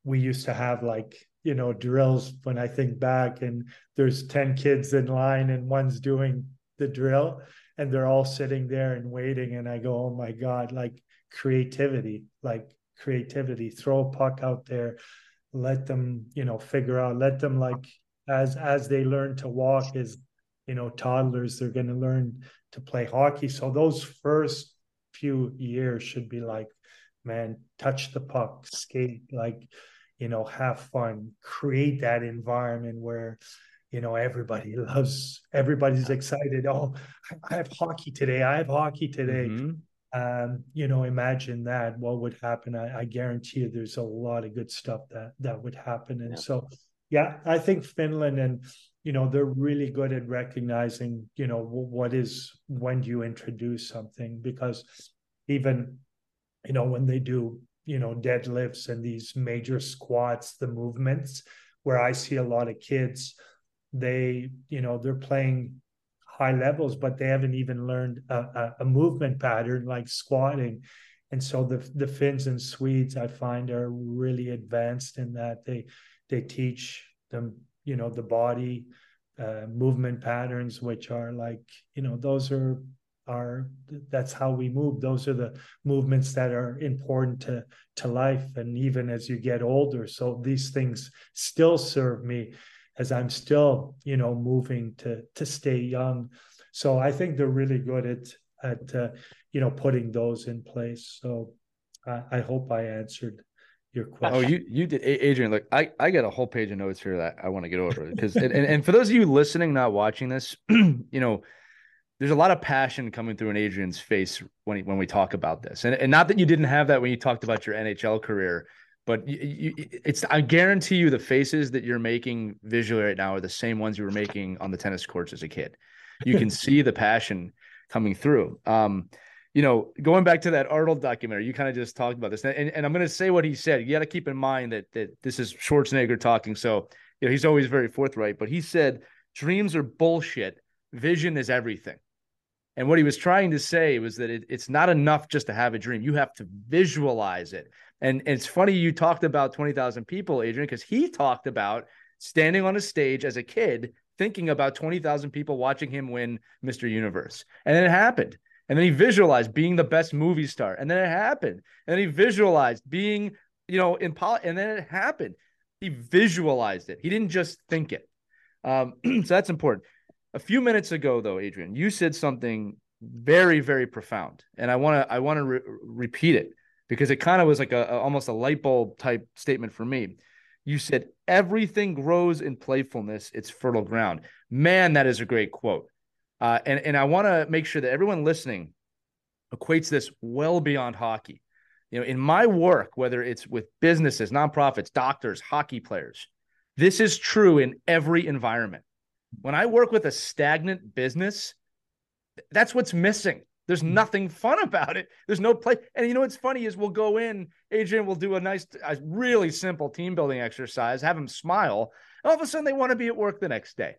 Speaker 3: we used to have like you know drills when i think back and there's 10 kids in line and one's doing the drill and they're all sitting there and waiting and i go oh my god like creativity like creativity throw a puck out there let them you know figure out let them like as as they learn to walk as you know toddlers they're going to learn to play hockey. So those first few years should be like man touch the puck skate like you know have fun create that environment where you know everybody loves everybody's excited. Oh i have hockey today i have hockey today. Mm-hmm. Um you know imagine that what would happen. I, I, guarantee you there's a lot of good stuff that that would happen. And yeah. so yeah i think finland and you know they're really good at recognizing you know what is when you introduce something? Because even you know when they do you know deadlifts and these major squats the movements where i see a lot of kids they you know they're playing high levels but they haven't even learned a, a, movement pattern like squatting. And so the the finns and swedes i find are really advanced in that. They they teach them you know the body uh, movement patterns which are like you know those are are that's how we move. Those are the movements that are important to to life. And even as you get older so these things still serve me as i'm still you know moving to to stay young so i think they're really good at at uh, you know putting those in place so I, I hope i answered your question.
Speaker 1: Oh, you you did, Adrien. Look, I I got a whole page of notes here that I want to get over because and, and for those of you listening, not watching this, you know, there's a lot of passion coming through in Adrien's face when he, when we talk about this, and and not that you didn't have that when you talked about your NHL career, but you, you, it's I guarantee you the faces that you're making visually right now are the same ones you were making on the tennis courts as a kid. You can see the passion coming through. Um, you know, going back to that Arnold documentary, you kind of just talked about this, and, and I'm going to say what he said. You got to keep in mind that that this is Schwarzenegger talking, so you know he's always very forthright. But he said dreams are bullshit, vision is everything. And what he was trying to say was that it, it's not enough just to have a dream. You have to visualize it. And, and it's funny you talked about 20,000 people, Adrien, because he talked about standing on a stage as a kid thinking about 20,000 people watching him win Mr. Universe. And then it happened. And then he visualized being the best movie star. And then it happened. And then he visualized being, you know, in poly. And then it happened. He visualized it. He didn't just think it. Um, so that's important. A few minutes ago, though, Adrien, you said something very, very profound, and I want to I want to re- repeat it because it kind of was like a, a almost a light bulb type statement for me. You said everything grows in playfulness; it's fertile ground. Man, that is a great quote. Uh, and and I want to make sure that everyone listening equates this well beyond hockey. You know, in my work, whether it's with businesses, nonprofits, doctors, hockey players, this is true in every environment. When I work with a stagnant business, that's what's missing. There's hmm. nothing fun about it. There's no play. And you know what's funny is we'll go in, Adrien will do a nice, a really simple team building exercise, have them smile. And all of a sudden they want to be at work the next day.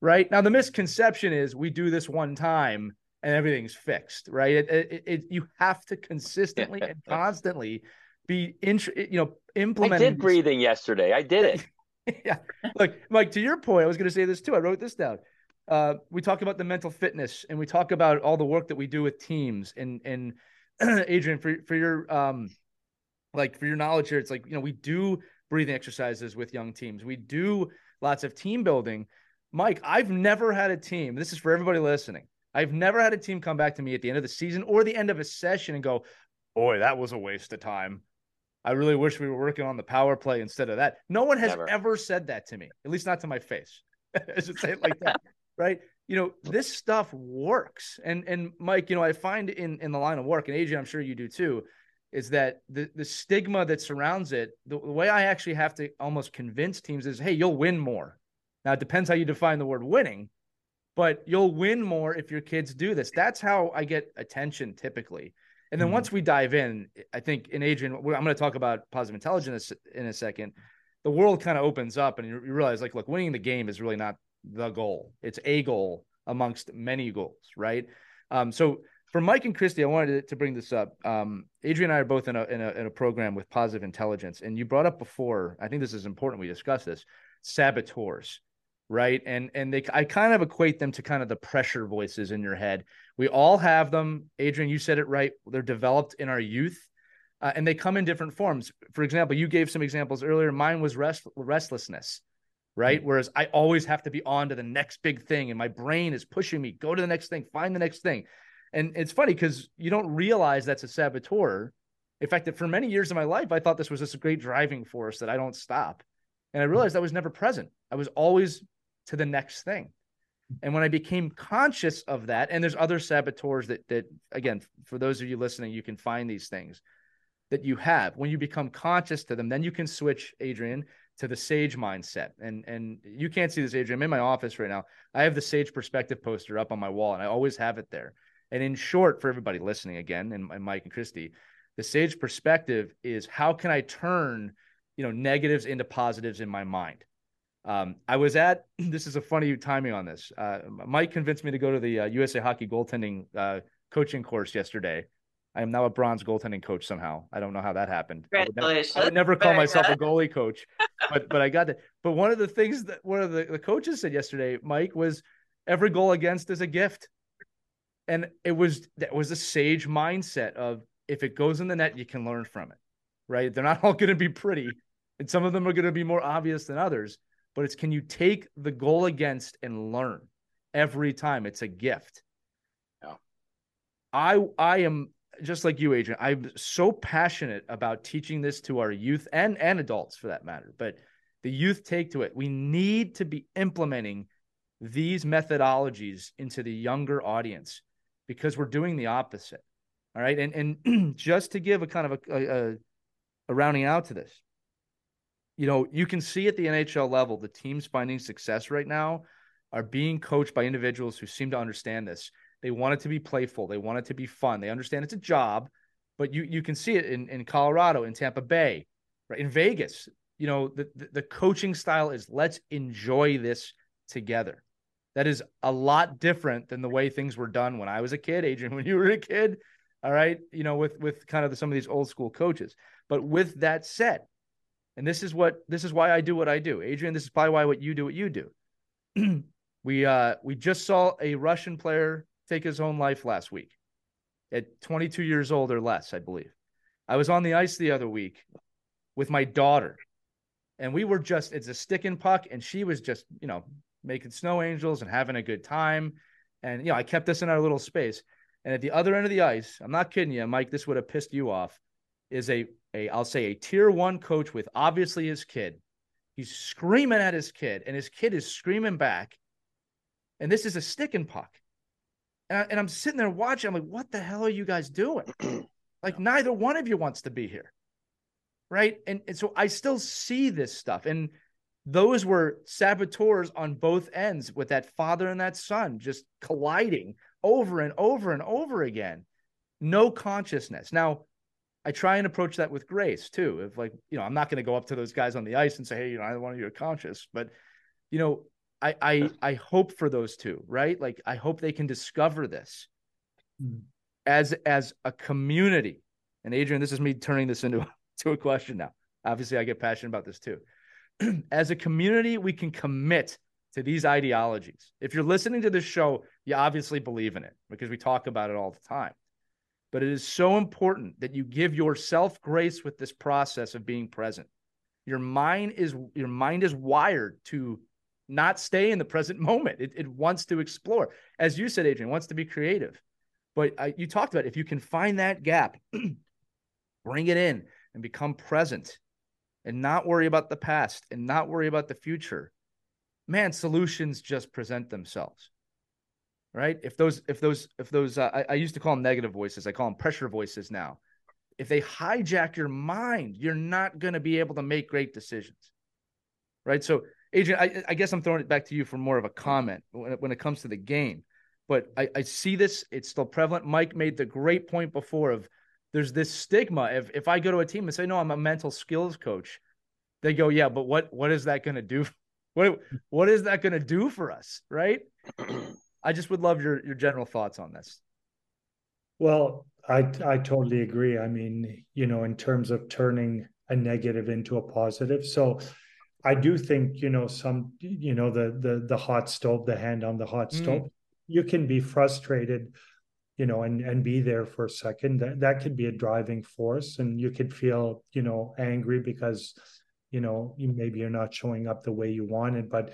Speaker 1: Right. Now, the misconception is we do this one time and everything's fixed. Right. It, it, it you have to consistently and constantly be in, you know, implementing.
Speaker 4: I did breathing yesterday. I did
Speaker 1: it. yeah. Look, Mike, to your point, I was going to say this too. I wrote this down. Uh, we talk about the mental fitness and we talk about all the work that we do with teams and, and Adrien, for, for your, um, like for your knowledge here, it's like, you know, we do breathing exercises with young teams. We do lots of team building. Mike, I've never had a team. This is for everybody listening. I've never had a team come back to me at the end of the season or the end of a session and go, boy, that was a waste of time. I really wish we were working on the power play instead of that. No one has Never. ever said that to me, at least not to my face. I should say it like that, right? You know, this stuff works. And and Mike, you know, I find in in the line of work, and Adrien, I'm sure you do too, is that the the stigma that surrounds it. The, the way I actually have to almost convince teams is, hey, you'll win more. Now it depends how you define the word winning, but you'll win more if your kids do this. That's how I get attention typically. And then mm-hmm. once we dive in, I think in Adrien, I'm going to talk about positive intelligence in a second. The world kind of opens up, and you realize, like, look, winning the game is really not the goal. It's a goal amongst many goals, right? Um, so for Mike and Christie, I wanted to bring this up. Um, Adrien and I are both in a, in a in a program with positive intelligence, and you brought up before. I think this is important. We discuss this saboteurs right? And and they i kind of equate them to kind of the pressure voices in your head. We all have them. Adrien you said it right. They're developed in our youth uh, and they come in different forms. For example you gave some examples earlier. Mine was rest restlessness right? Mm-hmm. whereas i always have to be on to the next big thing and my brain is pushing me go to the next thing find the next thing. And it's funny because you don't realize that's a saboteur. In fact that for many years of my life i thought this was just a great driving force that i don't stop. And i realized i was never present. I was always to the next thing. And when I became conscious of that, and there's other saboteurs that that again, for those of you listening, you can find these things that you have. When you become conscious to them, then you can switch, Adrien, to the sage mindset. And and you can't see this, Adrien. I'm in my office right now. I have the sage perspective poster up on my wall, and I always have it there. And in short, for everybody listening again, and, and Mike and Christie, the sage perspective is how can I turn you know negatives into positives in my mind um, I was at this is a funny timing on this. Uh, Mike convinced me to go to the uh, USA Hockey goaltending uh, coaching course yesterday. I am now a bronze goaltending coach somehow. I don't know how that happened.
Speaker 2: Congratulations.
Speaker 1: I would never, I would never call myself a goalie coach, but but I got that. But one of the things that one of the, the coaches said yesterday, Mike, was every goal against is a gift, and it was that was a sage mindset of if it goes in the net, you can learn from it. Right? They're not all going to be pretty, and some of them are going to be more obvious than others but it's can you take the goal against and learn every time? It's a gift.
Speaker 4: Yeah.
Speaker 1: I I am just like you, Adrien. I'm so passionate about teaching this to our youth and and adults for that matter. But the youth take to it. We need to be implementing these methodologies into the younger audience because we're doing the opposite. All right. And and just to give a kind of a, a, a rounding out to this, you know, you can see at the NHL level, the teams finding success right now are being coached by individuals who seem to understand this. They want it to be playful, they want it to be fun. They understand it's a job, but you you can see it in, in Colorado, in Tampa Bay, right? In Vegas. You know, the, the, the coaching style is let's enjoy this together. That is a lot different than the way things were done when I was a kid, Adrien, when you were a kid. All right. You know, with with kind of the, some of these old school coaches. But with that said, and this is what this is why I do what I do. Adrien, this is probably why what you do what you do. we uh we just saw a Russian player take his own life last week at 22 years old or less, I believe. I was on the ice the other week with my daughter, and we were just it's a stick and puck, and she was just, you know, making snow angels and having a good time. And you know, I kept this in our little space. And at the other end of the ice, I'm not kidding you, Mike, this would have pissed you off, is a a I'll say a tier one coach with obviously his kid. He's screaming at his kid, and his kid is screaming back. And this is a stick and puck. And, I, and I'm sitting there watching. I'm like, what the hell are you guys doing? like, neither one of you wants to be here. Right. And, and so I still see this stuff. And those were saboteurs on both ends with that father and that son just colliding over and over and over again. No consciousness. Now, I try and approach that with grace too. If like, you know, I'm not going to go up to those guys on the ice and say, Hey, you know, I want you to conscious, but you know, I, I, I hope for those two, right? Like, I hope they can discover this mm-hmm. as, as a community. And Adrien, this is me turning this into to a question now. Obviously, I get passionate about this too. As a community, we can commit to these ideologies. If you're listening to this show, you obviously believe in it because we talk about it all the time. But it is so important that you give yourself grace with this process of being present. Your mind is your mind is wired to not stay in the present moment. It, it wants to explore. As you said, Adrien, wants to be creative. But uh, you talked about if you can find that gap, bring it in and become present and not worry about the past and not worry about the future man, solutions just present themselves. Right? If those, if those, if those, uh, I, I used to call them negative voices. I call them pressure voices now. If they hijack your mind, you're not going to be able to make great decisions. Right? So, Adrien, I, I, guess I'm throwing it back to you for more of a comment when it, when it comes to the game. But I, I see this; it's still prevalent. Mike made the great point before of there's this stigma. If if I go to a team and say, "No, I'm a mental skills coach," they go, "Yeah, but what what is that going to do what what is that going to do for us, right? I just would love your your general thoughts on this.
Speaker 3: Well, I I totally agree. I mean, you know, in terms of turning a negative into a positive. So I do think, you know, some you know, the the the hot stove, the hand on the hot mm. stove, you can be frustrated, you know, and and be there for a second. That that could be a driving force and you could feel, you know, angry because you know you, maybe you're not showing up the way you wanted but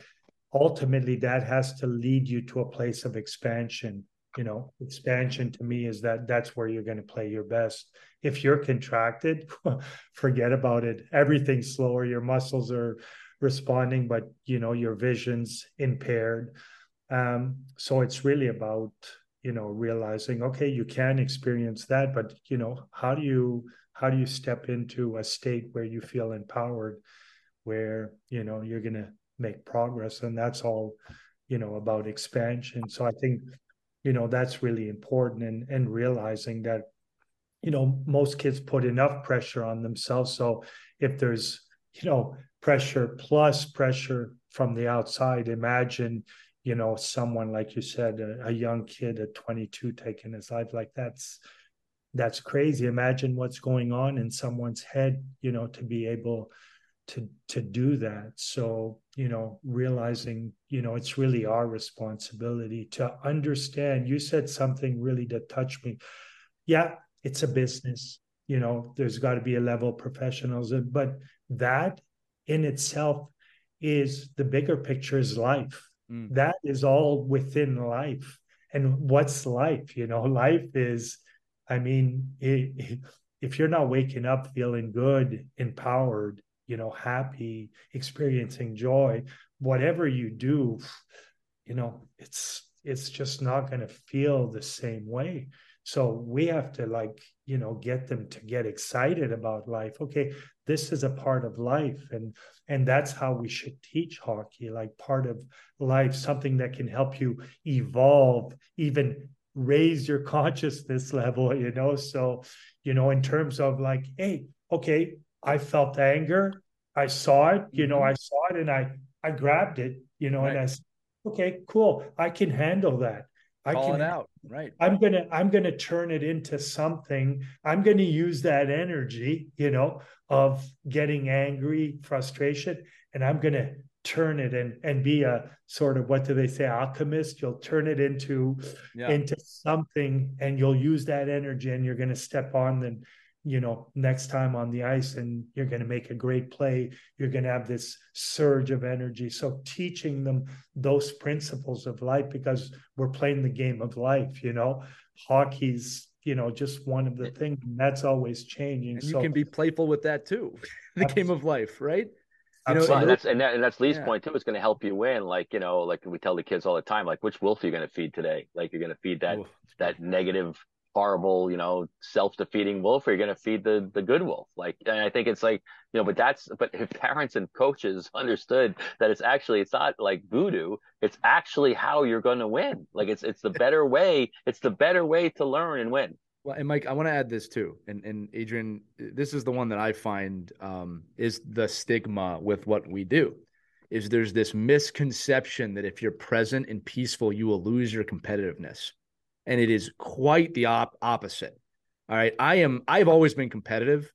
Speaker 3: ultimately that has to lead you to a place of expansion. You know expansion to me is that that's where you're going to play your best. If you're contracted forget about it. Everything's slower. Your muscles are responding but you know your vision's impaired. Um, so it's really about you know realizing okay you can experience that but you know how do you how do you step into a state where you feel empowered where you know you're going to make progress and that's all you know about expansion. So i think you know that's really important and and realizing that you know most kids put enough pressure on themselves. So if there's you know pressure plus pressure from the outside imagine you know someone like you said a, a young kid at 22 taking his life like that's that's crazy. Imagine what's going on in someone's head you know to be able to to do that. So you know realizing you know it's really our responsibility to understand. You said something really that touched me. Yeah it's a business you know there's got to be a level of professionals but that in itself is the bigger picture is life. Mm. that is all within life. And what's life you know? Life is I mean, it, if you're not waking up feeling good, empowered, you know, happy, experiencing joy, whatever you do, you know, it's it's just not going to feel the same way. So we have to like, you know, get them to get excited about life. Okay, this is a part of life and and that's how we should teach hockey, like part of life, something that can help you evolve even raise your consciousness level, you know. So, you know, in terms of like, hey, okay, I felt anger, I saw it, you know, mm-hmm. I saw it and I I grabbed it, you know, right. and I said, okay, cool, I can handle that.
Speaker 1: I
Speaker 3: Call
Speaker 1: can out, right?
Speaker 3: I'm gonna I'm gonna turn it into something. I'm gonna use that energy, you know, of getting angry, frustration, and I'm gonna turn it and and be a sort of what do they say alchemist you'll turn it into yeah. into something and you'll use that energy and you're going to step on then you know next time on the ice and you're going to make a great play you're going to have this surge of energy so teaching them those principles of life because we're playing the game of life you know hockey's you know just one of the things that's always changing
Speaker 1: and you so, can be playful with that too the game of life right
Speaker 4: you know, and that's and, that, and that's Lee's yeah. point too. It's going to help you win. Like you know, like we tell the kids all the time, like which wolf are you going to feed today? Like you're going to feed that Oof. that negative, horrible, you know, self defeating wolf, or you're going to feed the the good wolf. Like, and I think it's like you know, but that's but if parents and coaches understood that it's actually it's not like voodoo, it's actually how you're going to win. Like it's it's the better way. It's the better way to learn and win.
Speaker 1: Well, and Mike, I want to add this too, and and Adrien, this is the one that I find um, is the stigma with what we do, is there's this misconception that if you're present and peaceful, you will lose your competitiveness, and it is quite the op- opposite. All right, I am. I've always been competitive.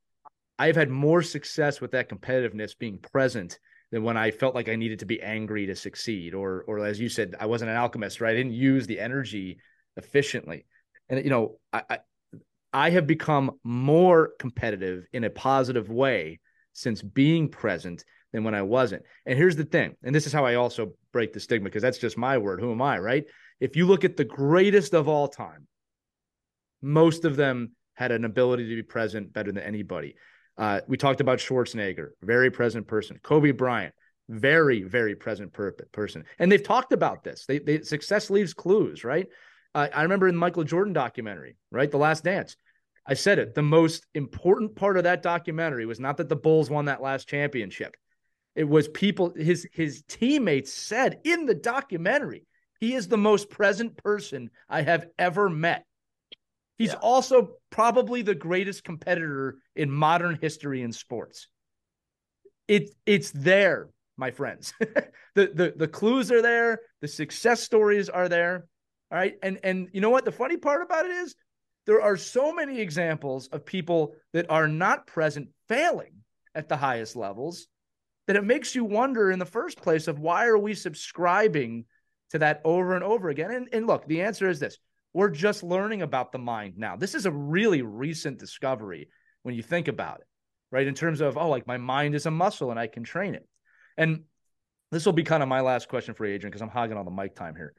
Speaker 1: I've had more success with that competitiveness being present than when I felt like I needed to be angry to succeed, or or as you said, I wasn't an alchemist, right? I didn't use the energy efficiently, and you know, I, I, I have become more competitive in a positive way since being present than when I wasn't. And here's the thing, and this is how I also break the stigma because that's just my word. Who am I, right? If you look at the greatest of all time, most of them had an ability to be present better than anybody. Uh, we talked about Schwarzenegger, very present person. Kobe Bryant, very, very present per- person. And they've talked about this. They, they success leaves clues, right? Uh, I remember in the Michael Jordan documentary, right, The Last Dance. I said it. The most important part of that documentary was not that the Bulls won that last championship. It was people. His his teammates said in the documentary, he is the most present person I have ever met. He's yeah. also probably the greatest competitor in modern history in sports. It it's there, my friends. the, the the clues are there, the success stories are there. All right. And and you know what? The funny part about it is there are so many examples of people that are not present failing at the highest levels that it makes you wonder in the first place of why are we subscribing to that over and over again? And, and look, the answer is this we're just learning about the mind now. This is a really recent discovery when you think about it, right? In terms of, oh, like my mind is a muscle and I can train it. And this will be kind of my last question for Adrien because I'm hogging all the mic time here.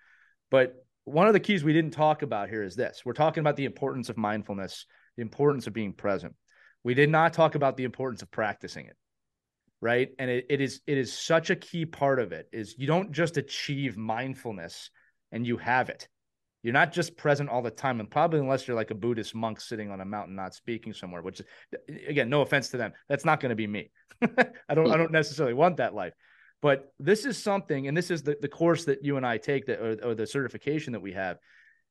Speaker 1: But one of the keys we didn't talk about here is this we're talking about the importance of mindfulness, the importance of being present. We did not talk about the importance of practicing it right and it, it is it is such a key part of it is you don't just achieve mindfulness and you have it you're not just present all the time, and probably unless you're like a Buddhist monk sitting on a mountain not speaking somewhere, which is again, no offense to them, that's not going to be me. I don't I mm-hmm. don't necessarily want that life. But this is something, and this is the, the course that you and I take that or, or the certification that we have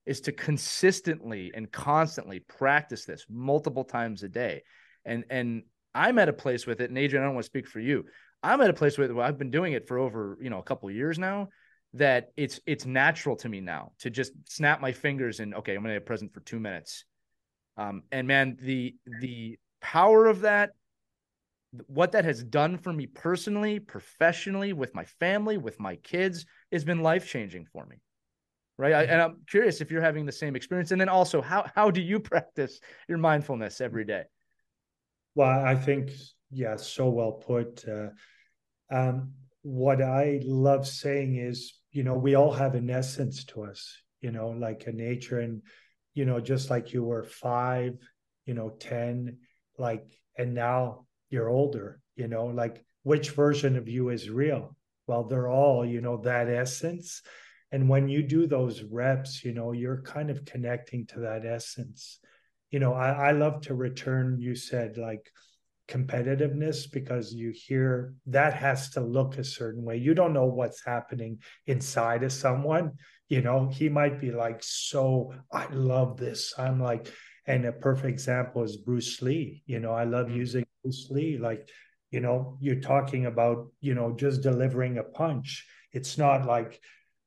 Speaker 1: is to consistently and constantly practice this multiple times a day. And and I'm at a place with it, and Adrien, I don't want to speak for you. I'm at a place with where I've been doing it for over, you know, a couple years now that it's it's natural to me now to just snap my fingers and okay, I'm gonna be present for two minutes. Um, and man, the the power of that, what that has done for me personally, professionally, with my family, with my kids, has been life changing for me. Right. I, and I'm curious if you're having the same experience. And then also, how how do you practice your mindfulness every day?
Speaker 3: Well, I think yeah, so well put. Uh, um, what I love saying is you know we all have an essence to us you know like a nature and you know just like you were five you know 10 like and now you're older you know like which version of you is real well they're all you know that essence and when you do those reps you know you're kind of connecting to that essence you know i, I love to return you said like competitiveness because you hear that has to look a certain way. You don't know what's happening inside of someone. You know, he might be like, So I love this. I'm like, and a perfect example is Bruce Lee. You know, I love mm-hmm. using Bruce Lee. Like, you know, you're talking about, you know, just delivering a punch. It's not like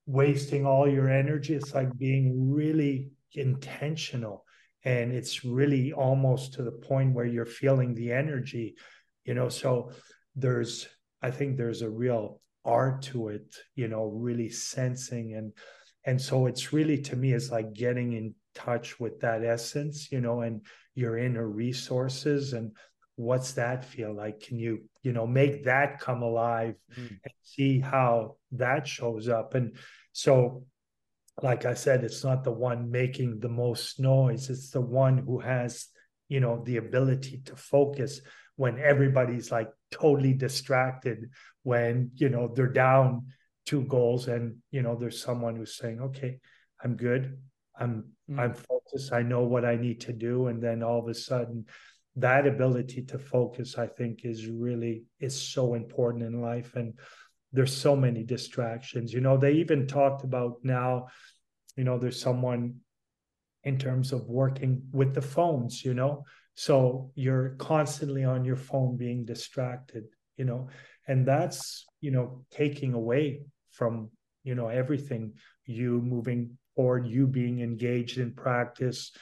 Speaker 3: wasting all your energy. It's like being really intentional and it's really almost to the point where you're feeling the energy you know? So there's i think there's a real art to it you know really sensing and and so it's really to me it's like getting in touch with that essence you know and your inner resources and what's that feel like? Can you you know make that come alive mm. and see how that shows up? And so like I said, it's not the one making the most noise. It's the one who has, you know, the ability to focus when everybody's like totally distracted, when, you know, they're down two goals and, you know, there's someone who's saying, okay, I'm good. I'm, mm. I'm focused. I know what I need to do. And then all of a sudden, that ability to focus, I think, is really is so important in life. And there's so many distractions. You know, they even talked about now, you know, there's someone in terms of working with the phones, you know. So you're constantly on your phone being distracted, you know, and that's, you know, taking away from, you know, everything, you moving forward, you being engaged in practice,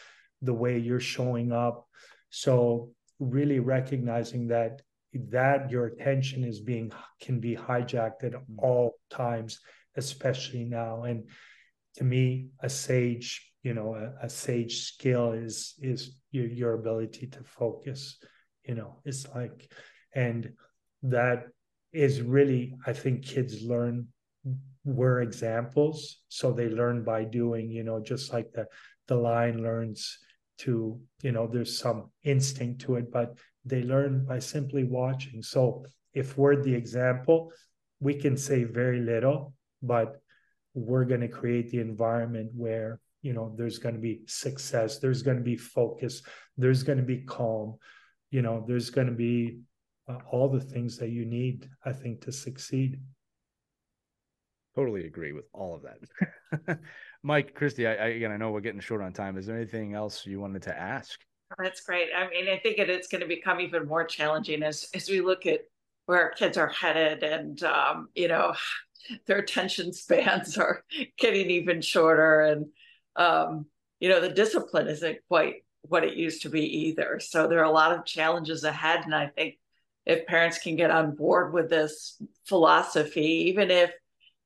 Speaker 3: the way you're showing up. So really recognizing that that your attention is being can be hijacked at all times especially now. And to me a sage you know a, a sage skill is is your, your ability to focus you know it's like and that is really i think kids learn we're examples. So they learn by doing you know just like the the lion learns to you know there's some instinct to it but they learn by simply watching. So if we're the example we can say very little but we're going to create the environment where you know there's going to be success there's going to be focus there's going to be calm you know there's going to be uh, all the things that you need i think to succeed.
Speaker 1: Totally agree with all of that. Mike christie I, I, again i know we're getting short on time. Is there anything else you wanted to ask
Speaker 2: that's great. I mean i think it's going to become even more challenging as as we look at where our kids are headed and um, you know their attention spans are getting even shorter and um, you know the discipline isn't quite what it used to be either. So there are a lot of challenges ahead and i think if parents can get on board with this philosophy even if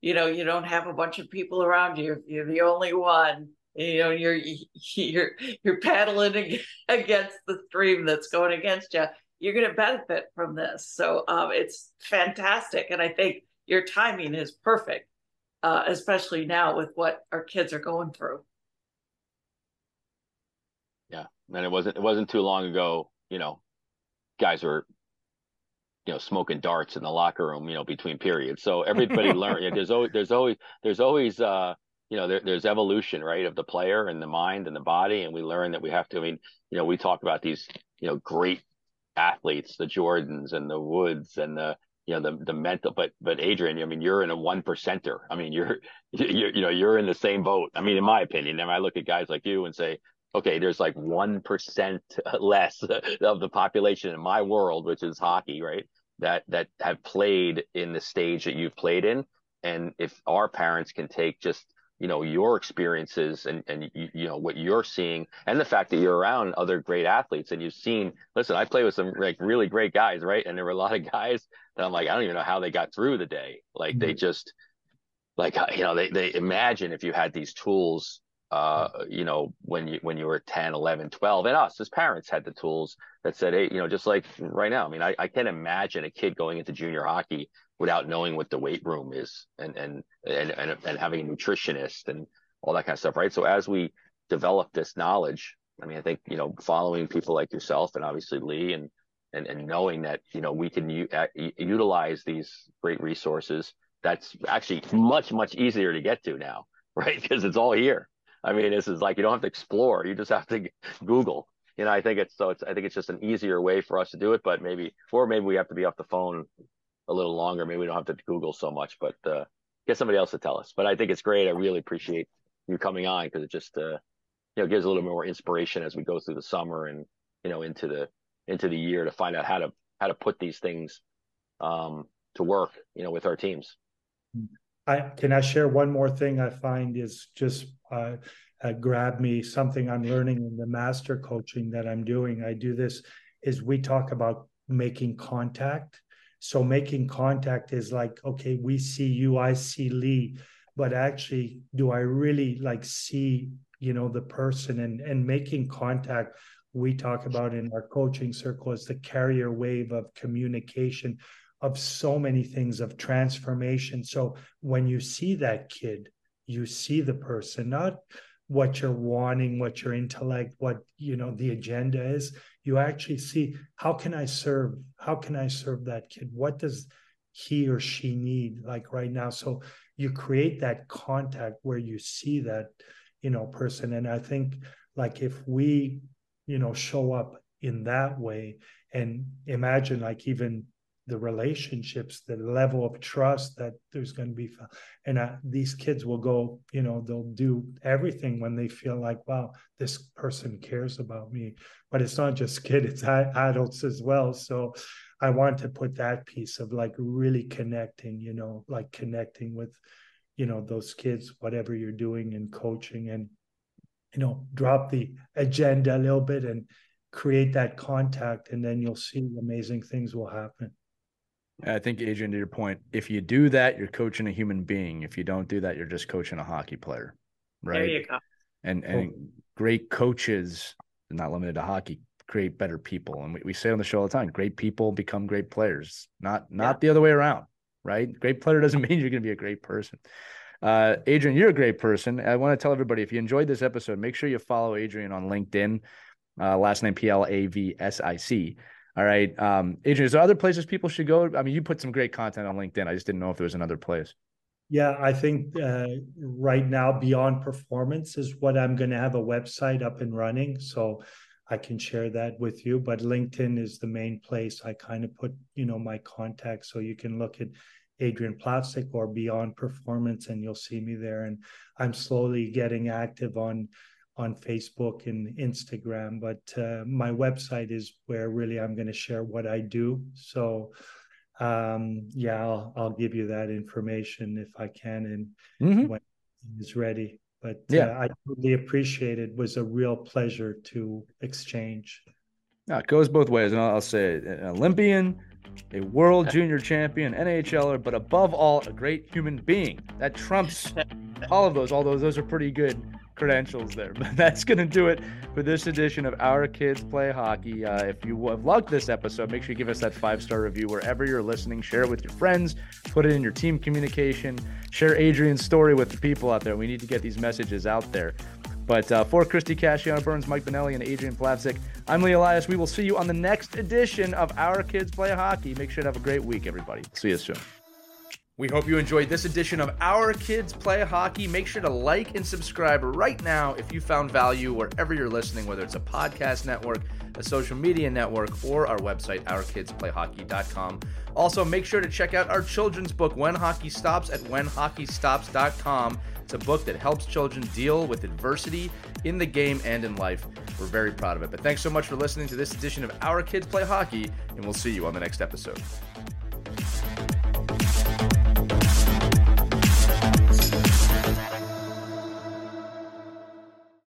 Speaker 2: you know you don't have a bunch of people around you you're the only one you know you're you're you're paddling against the stream that's going against you you're going to benefit from this so um, it's fantastic and i think your timing is perfect, uh, especially now with what our kids are going through.
Speaker 4: Yeah, and it wasn't it wasn't too long ago. You know, guys were you know smoking darts in the locker room. You know, between periods. So everybody learned. Yeah, there's always there's always there's always uh you know there, there's evolution right of the player and the mind and the body and we learn that we have to i mean you know we talk about these you know great athletes the jordans and the woods and the you know the the mental but but adrien i mean you're in a one percenter. I mean you're you're you know you're in the same boat. I mean in my opinion and i look at guys like you and say okay there's like 1% less of the population in my world which is hockey right that that have played in the stage that you've played in. And if our parents can take just you know your experiences and and you, you, know what you're seeing and the fact that you're around other great athletes and you've seen listen i play with some like really great guys right and there were a lot of guys that i'm like i don't even know how they got through the day like mm-hmm. they just like uh, you know they they imagine if you had these tools uh you know when you when you were 10 11 12 and us as parents had the tools that said hey you know just like right now i mean i, I can't imagine a kid going into junior hockey without knowing what the weight room is and and and and, and having a nutritionist and all that kind of stuff, right? So as we develop this knowledge, I mean, I think you know, following people like yourself and obviously Lee and and and knowing that you know we can u- utilize these great resources, that's actually much much easier to get to now, right? Because it's all here. I mean, this is like you don't have to explore; you just have to Google. You know, I think it's so. It's I think it's just an easier way for us to do it. But maybe, or maybe we have to be off the phone a little longer. Maybe we don't have to Google so much, but uh, get somebody else to tell us. But I think it's great. I really appreciate you coming on because it just uh, you know gives a little more inspiration as we go through the summer and you know into the into the year to find out how to how to put these things um, to work. You know, with our teams.
Speaker 3: I can I share one more thing I find is just uh, uh, grab me something I'm learning in the master coaching that I'm doing. I do this is we talk about making contact so making contact is like, okay, we see you, I see Lee, but actually, do I really like see, you know, the person and and making contact? We talk about in our coaching circle is the carrier wave of communication of so many things of transformation. So when you see that kid, you see the person, not what you're wanting, what your intellect, what you know the agenda is. You actually see how can I serve? How can I serve that kid? What does he or she need like right now? So you create that contact where you see that you know person. And I think like if we you know show up in that way and imagine like even the relationships, the level of trust that there's going to be. And uh, these kids will go, you know, they'll do everything when they feel like, wow, this person cares about me. But it's not just kids, it's adults as well. So I want to put that piece of like really connecting, you know, like connecting with, you know, those kids, whatever you're doing in coaching and, you know, drop the agenda a little bit and create that contact and then you'll see amazing things will happen
Speaker 1: I think, Adrien, to your point, if you do that, you're coaching a human being. If you don't do that, you're just coaching a hockey player, right?
Speaker 2: There you go.
Speaker 1: And and great coaches, not limited to hockey, create better people. And we, we say on the show all the time, great people become great players, not not yeah. the other way around, right? Great player doesn't mean you're going to be a great person. Uh, Adrien, you're a great person. I want to tell everybody if you enjoyed this episode, make sure you follow Adrien on LinkedIn. Uh, last name P L A V S I C. All right. Um, Adrien, is there other places people should go? I mean, you put some great content on LinkedIn. I just didn't know if there was another place.
Speaker 3: Yeah, I think uh, right now Beyond Performance is what I'm going to have a website up and running. So I can share that with you. But LinkedIn is the main place I kind of put, you know, my contacts. So you can look at Adrien Plavsic or Beyond Performance and you'll see me there. And I'm slowly getting active on on Facebook and Instagram, but uh, my website is where really I'm going to share what I do. So, um, yeah, I'll, I'll give you that information if I can and mm-hmm. when it's ready. But yeah, uh, I really appreciate it. it. Was a real pleasure to exchange.
Speaker 1: Yeah, it goes both ways, and I'll, I'll say an Olympian, a world junior champion, NHLer, but above all, a great human being. That trumps all of those. Although those are pretty good credentials there. But that's going to do it for this edition of Our Kids Play Hockey. Uh, if you have loved this episode, make sure you give us that five star review wherever you're listening. Share it with your friends, put it in your team communication, share Adrien's story with the people out there. We need to get these messages out there. But uh, for Christie Casciano Burns, Mike Benelli, and Adrien Plavsic, I'm Lee Elias. We will see you on the next edition of Our Kids Play Hockey. Make sure to have a great week, everybody. See you soon. We hope you enjoyed this edition of Our Kids Play Hockey. Make sure to like and subscribe right now if you found value wherever you're listening, whether it's a podcast network, a social media network, or our website, ourkidsplayhockey.com. Also, make sure to check out our children's book, When Hockey Stops, at whenhockeystops.com. It's a book that helps children deal with adversity in the game and in life. We're very proud of it. But thanks so much for listening to this edition of Our Kids Play Hockey, and we'll see you on the next episode.